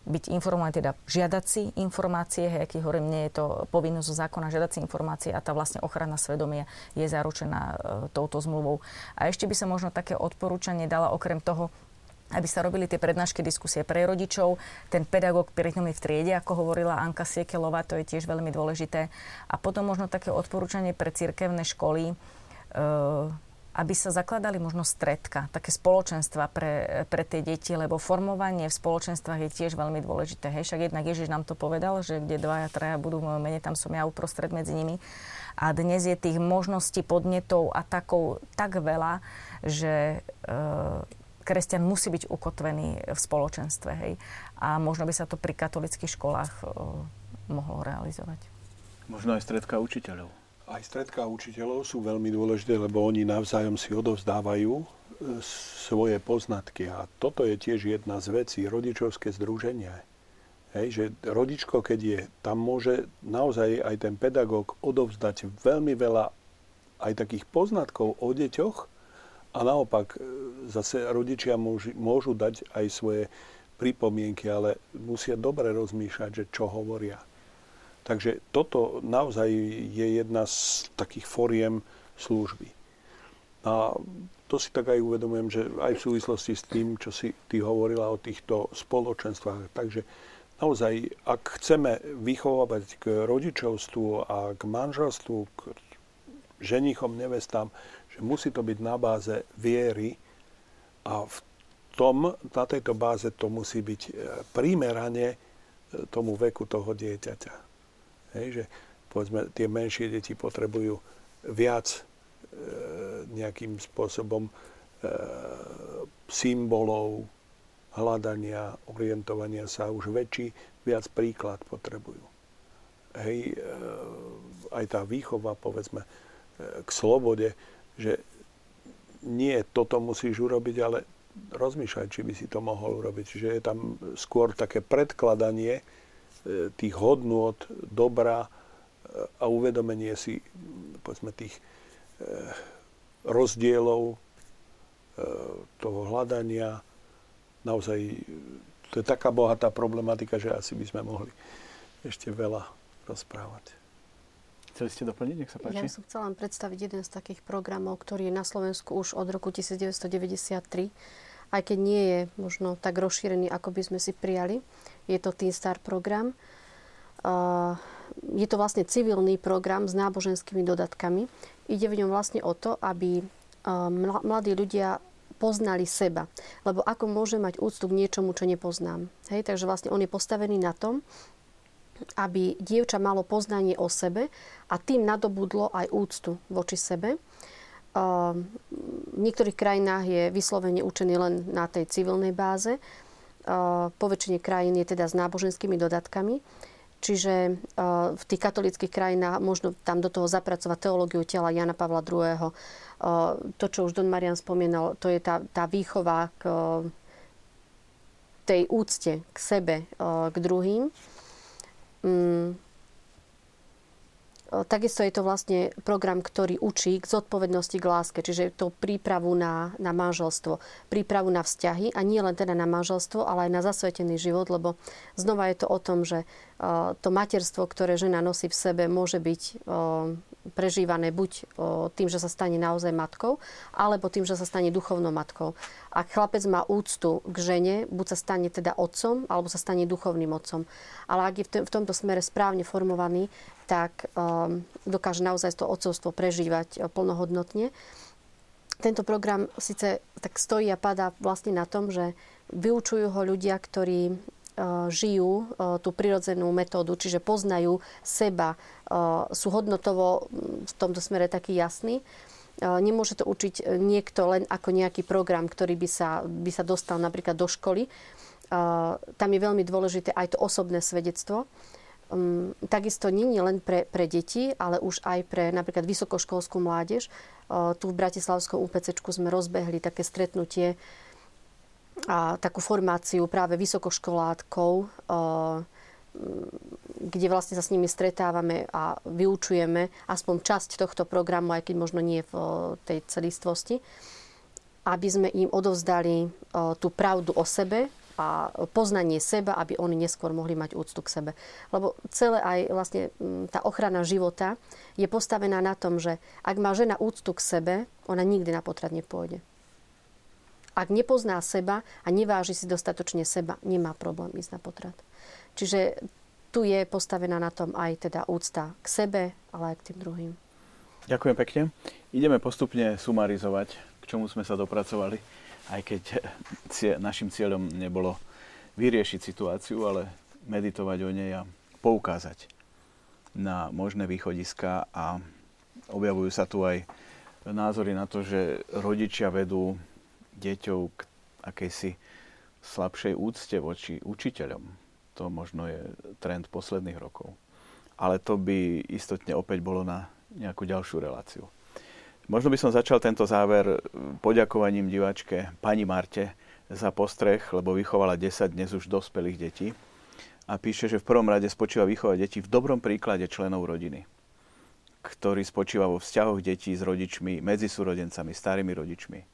C: byť informovaný, teda žiadať si informácie, hej, aký hovorím, nie je to povinnosť zo zákona žiadať si informácie a tá vlastne ochrana svedomia je zaručená e, touto zmluvou. A ešte by som možno také odporúčanie dala okrem toho, aby sa robili tie prednášky, diskusie pre rodičov. Ten pedagóg prítomný v triede, ako hovorila Anka Siekelová, to je tiež veľmi dôležité. A potom možno také odporúčanie pre cirkevné školy, e, aby sa zakladali možno stredka, také spoločenstva pre, pre tie deti, lebo formovanie v spoločenstvách je tiež veľmi dôležité. Hej, však jednak Ježiš nám to povedal, že kde dvaja, traja budú v mene, tam som ja uprostred medzi nimi. A dnes je tých možností, podnetov a takov tak veľa, že e, kresťan musí byť ukotvený v spoločenstve. Hej. A možno by sa to pri katolických školách e, mohlo realizovať.
A: Možno aj stredka učiteľov.
B: Aj stredká učiteľov sú veľmi dôležité, lebo oni navzájom si odovzdávajú e, svoje poznatky. A toto je tiež jedna z vecí, rodičovské združenia. Hej, že rodičko, keď je, tam môže naozaj aj ten pedagóg odovzdať veľmi veľa aj takých poznatkov o deťoch a naopak e, zase rodičia môžu, môžu dať aj svoje pripomienky, ale musia dobre rozmýšľať, že čo hovoria. Takže toto naozaj je jedna z takých foriem služby. A to si tak aj uvedomujem, že aj v súvislosti s tým, čo si ty hovorila o týchto spoločenstvách. Takže naozaj, ak chceme vychovávať k rodičovstvu a k manželstvu, k ženichom, nevestám, že musí to byť na báze viery a v tom, na tejto báze to musí byť primerane tomu veku toho dieťaťa. Hej, že povedzme, tie menšie deti potrebujú viac e, nejakým spôsobom e, symbolov, hľadania, orientovania sa. Už väčší viac príklad potrebujú. Hej, e, aj tá výchova, povedzme, e, k slobode, že nie toto musíš urobiť, ale rozmýšľaj, či by si to mohol urobiť. Čiže je tam skôr také predkladanie tých hodnôt, dobra a uvedomenie si povedzme, tých rozdielov, toho hľadania. Naozaj to je taká bohatá problematika, že asi by sme mohli ešte veľa rozprávať.
A: Chceli ste doplniť? Nech sa páči.
D: Ja som chcela len predstaviť jeden z takých programov, ktorý je na Slovensku už od roku 1993, aj keď nie je možno tak rozšírený, ako by sme si prijali. Je to Teen Star program. Je to vlastne civilný program s náboženskými dodatkami. Ide v ňom vlastne o to, aby mladí ľudia poznali seba. Lebo ako môže mať úctu k niečomu, čo nepoznám. Hej, takže vlastne on je postavený na tom, aby dievča malo poznanie o sebe a tým nadobudlo aj úctu voči sebe. V niektorých krajinách je vyslovene učený len na tej civilnej báze. Po väčšine krajín je teda s náboženskými dodatkami. Čiže v tých katolických krajinách možno tam do toho zapracovať teológiu tela Jana Pavla II. To, čo už Don Marian spomínal, to je tá, tá výchova k tej úcte k sebe, k druhým. Takisto je to vlastne program, ktorý učí k zodpovednosti k láske, čiže to prípravu na, na manželstvo, prípravu na vzťahy a nie len teda na manželstvo, ale aj na zasvetený život, lebo znova je to o tom, že to materstvo, ktoré žena nosí v sebe, môže byť prežívané buď tým, že sa stane naozaj matkou, alebo tým, že sa stane duchovnou matkou. Ak chlapec má úctu k žene, buď sa stane teda otcom, alebo sa stane duchovným otcom. Ale ak je v tomto smere správne formovaný, tak dokáže naozaj to otcovstvo prežívať plnohodnotne. Tento program síce tak stojí a padá vlastne na tom, že vyučujú ho ľudia, ktorí žijú tú prirodzenú metódu, čiže poznajú seba, sú hodnotovo v tomto smere taký jasný. Nemôže to učiť niekto len ako nejaký program, ktorý by sa, by sa dostal napríklad do školy. Tam je veľmi dôležité aj to osobné svedectvo. Um, takisto nie je len pre, pre deti, ale už aj pre napríklad vysokoškolskú mládež. Tu v Bratislavskom UPC sme rozbehli také stretnutie a takú formáciu práve vysokoškolátkov, kde vlastne sa s nimi stretávame a vyučujeme aspoň časť tohto programu, aj keď možno nie v tej celistvosti, aby sme im odovzdali tú pravdu o sebe a poznanie seba, aby oni neskôr mohli mať úctu k sebe. Lebo celé aj vlastne tá ochrana života je postavená na tom, že ak má žena úctu k sebe, ona nikdy na potrat nepôjde. Ak nepozná seba a neváži si dostatočne seba, nemá problém ísť na potrat. Čiže tu je postavená na tom aj teda úcta k sebe, ale aj k tým druhým.
A: Ďakujem pekne. Ideme postupne sumarizovať, k čomu sme sa dopracovali, aj keď našim cieľom nebolo vyriešiť situáciu, ale meditovať o nej a poukázať na možné východiska a objavujú sa tu aj názory na to, že rodičia vedú deťov k akejsi slabšej úcte voči učiteľom. To možno je trend posledných rokov. Ale to by istotne opäť bolo na nejakú ďalšiu reláciu. Možno by som začal tento záver poďakovaním diváčke pani Marte za postreh, lebo vychovala 10 dnes už dospelých detí. A píše, že v prvom rade spočíva výchova detí v dobrom príklade členov rodiny, ktorý spočíva vo vzťahoch detí s rodičmi, medzi súrodencami, starými rodičmi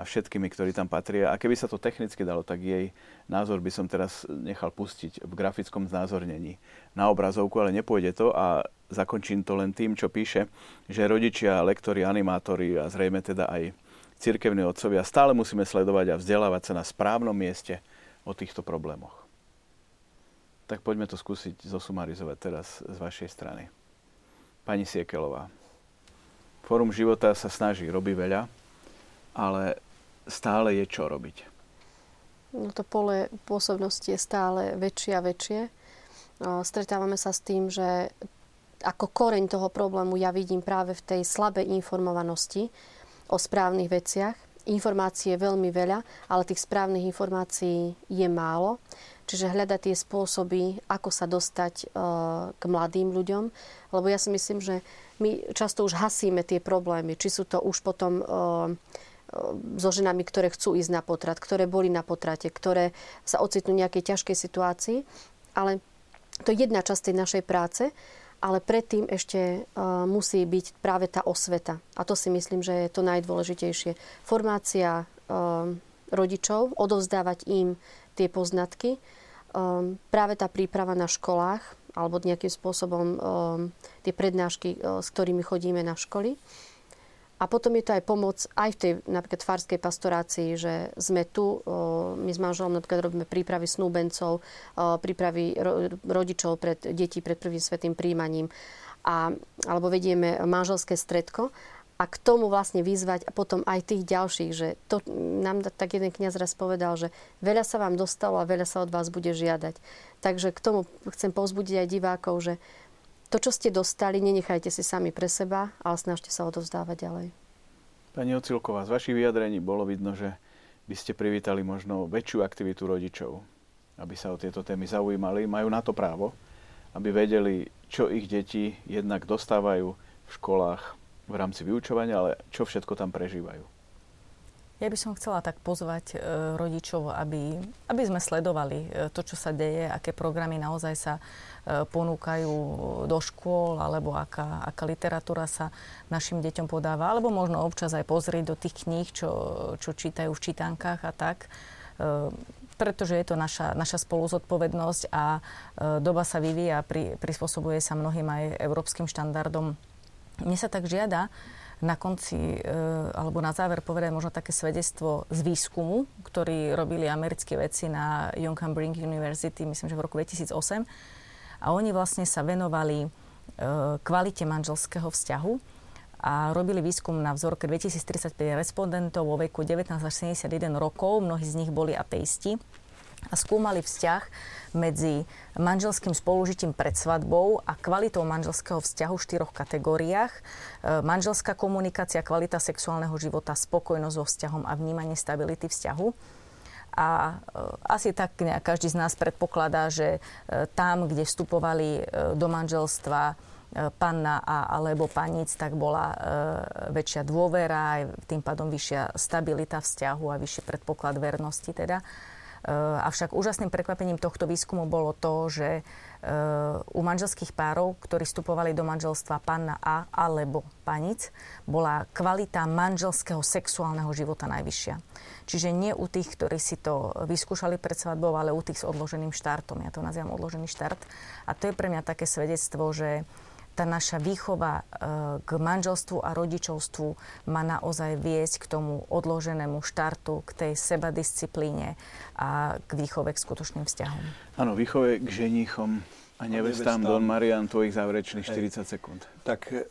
A: a všetkými, ktorí tam patria. A keby sa to technicky dalo, tak jej názor by som teraz nechal pustiť v grafickom znázornení na obrazovku, ale nepôjde to a zakončím to len tým, čo píše, že rodičia, lektori, animátori a zrejme teda aj cirkevní otcovia stále musíme sledovať a vzdelávať sa na správnom mieste o týchto problémoch. Tak poďme to skúsiť zosumarizovať teraz z vašej strany. Pani Siekelová, Fórum života sa snaží, robí veľa, ale stále je čo robiť.
D: no to pole pôsobnosti je stále väčšie a väčšie. Stretávame sa s tým, že ako koreň toho problému ja vidím práve v tej slabej informovanosti o správnych veciach. Informácií je veľmi veľa, ale tých správnych informácií je málo. Čiže hľadať tie spôsoby, ako sa dostať k mladým ľuďom. Lebo ja si myslím, že my často už hasíme tie problémy. Či sú to už potom so ženami, ktoré chcú ísť na potrat, ktoré boli na potrate, ktoré sa ocitnú v nejakej ťažkej situácii. Ale to je jedna časť tej našej práce, ale predtým ešte uh, musí byť práve tá osveta. A to si myslím, že je to najdôležitejšie. Formácia uh, rodičov, odovzdávať im tie poznatky, um, práve tá príprava na školách, alebo nejakým spôsobom tie prednášky, s ktorými chodíme na školy. A potom je to aj pomoc aj v tej napríklad farskej pastorácii, že sme tu, my s manželom napríklad robíme prípravy snúbencov, prípravy rodičov pred detí pred prvým svetým príjmaním, a, alebo vedieme manželské stredko a k tomu vlastne vyzvať a potom aj tých ďalších, že to nám tak jeden kniaz raz povedal, že veľa sa vám dostalo a veľa sa od vás bude žiadať. Takže k tomu chcem povzbudiť aj divákov, že to, čo ste dostali, nenechajte si sami pre seba, ale snažte sa odovzdávať ďalej.
A: Pani Ocilková, z vašich vyjadrení bolo vidno, že by ste privítali možno väčšiu aktivitu rodičov, aby sa o tieto témy zaujímali. Majú na to právo, aby vedeli, čo ich deti jednak dostávajú v školách v rámci vyučovania, ale čo všetko tam prežívajú.
C: Ja by som chcela tak pozvať e, rodičov, aby, aby sme sledovali e, to, čo sa deje, aké programy naozaj sa e, ponúkajú do škôl, alebo aká, aká literatúra sa našim deťom podáva, alebo možno občas aj pozrieť do tých kníh, čo, čo čítajú v čítankách a tak pretože je to naša, naša spoluzodpovednosť a doba sa vyvíja, pri, prispôsobuje sa mnohým aj európskym štandardom. Mne sa tak žiada, na konci e, alebo na záver povedať možno také svedectvo z výskumu, ktorý robili americké vedci na Young University, myslím, že v roku 2008. A oni vlastne sa venovali e, kvalite manželského vzťahu a robili výskum na vzorke 2035 respondentov vo veku 19 až 71 rokov. Mnohí z nich boli ateisti a skúmali vzťah medzi manželským spolužitím pred svadbou a kvalitou manželského vzťahu v štyroch kategóriách. E, manželská komunikácia, kvalita sexuálneho života, spokojnosť so vzťahom a vnímanie stability vzťahu. A e, asi tak každý z nás predpokladá, že e, tam, kde vstupovali do manželstva panna a, alebo panic, tak bola e, väčšia dôvera, aj tým pádom vyššia stabilita vzťahu a vyšší predpoklad vernosti teda. Eh, avšak úžasným prekvapením tohto výskumu bolo to, že eh, u manželských párov, ktorí vstupovali do manželstva panna A alebo panic, bola kvalita manželského sexuálneho života najvyššia. Čiže nie u tých, ktorí si to vyskúšali pred svadbou, ale u tých s odloženým štartom. Ja to nazývam odložený štart. A to je pre mňa také svedectvo, že tá naša výchova e, k manželstvu a rodičovstvu má naozaj viesť k tomu odloženému štartu, k tej sebadisciplíne a k výchove k skutočným vzťahom.
A: Áno, výchove k ženichom a nevestám. Don Marian, tvojich záverečných 40 sekúnd.
B: Tak e,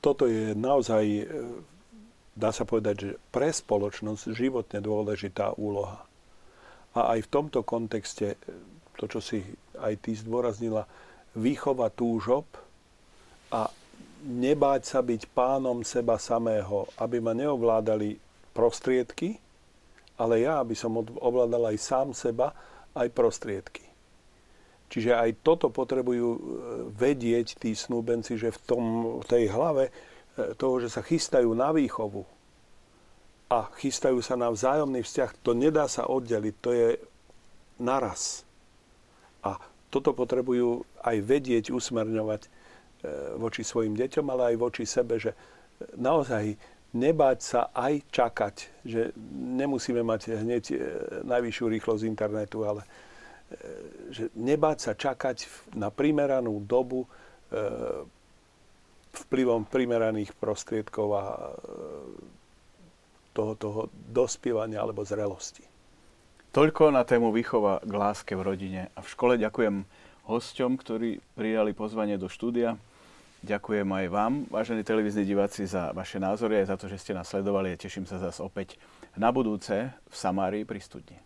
B: toto je naozaj, e, dá sa povedať, že pre spoločnosť životne dôležitá úloha. A aj v tomto kontexte, to, čo si aj ty zdôraznila, výchova túžob, a nebáť sa byť pánom seba samého, aby ma neovládali prostriedky, ale ja, aby som ovládal aj sám seba, aj prostriedky. Čiže aj toto potrebujú e, vedieť tí snúbenci, že v, tom, v tej hlave e, toho, že sa chystajú na výchovu a chystajú sa na vzájomný vzťah, to nedá sa oddeliť, to je naraz. A toto potrebujú aj vedieť, usmerňovať voči svojim deťom, ale aj voči sebe, že naozaj nebáť sa aj čakať, že nemusíme mať hneď e, najvyššiu rýchlosť internetu, ale e, že nebáť sa čakať na primeranú dobu vplyvom primeraných prostriedkov a toho, toho dospievania alebo zrelosti.
A: Toľko na tému výchova k láske v rodine a v škole. Ďakujem hosťom, ktorí prijali pozvanie do štúdia. Ďakujem aj vám, vážení televízni diváci, za vaše názory aj za to, že ste nás sledovali a teším sa zase opäť na budúce v Samárii pri studni.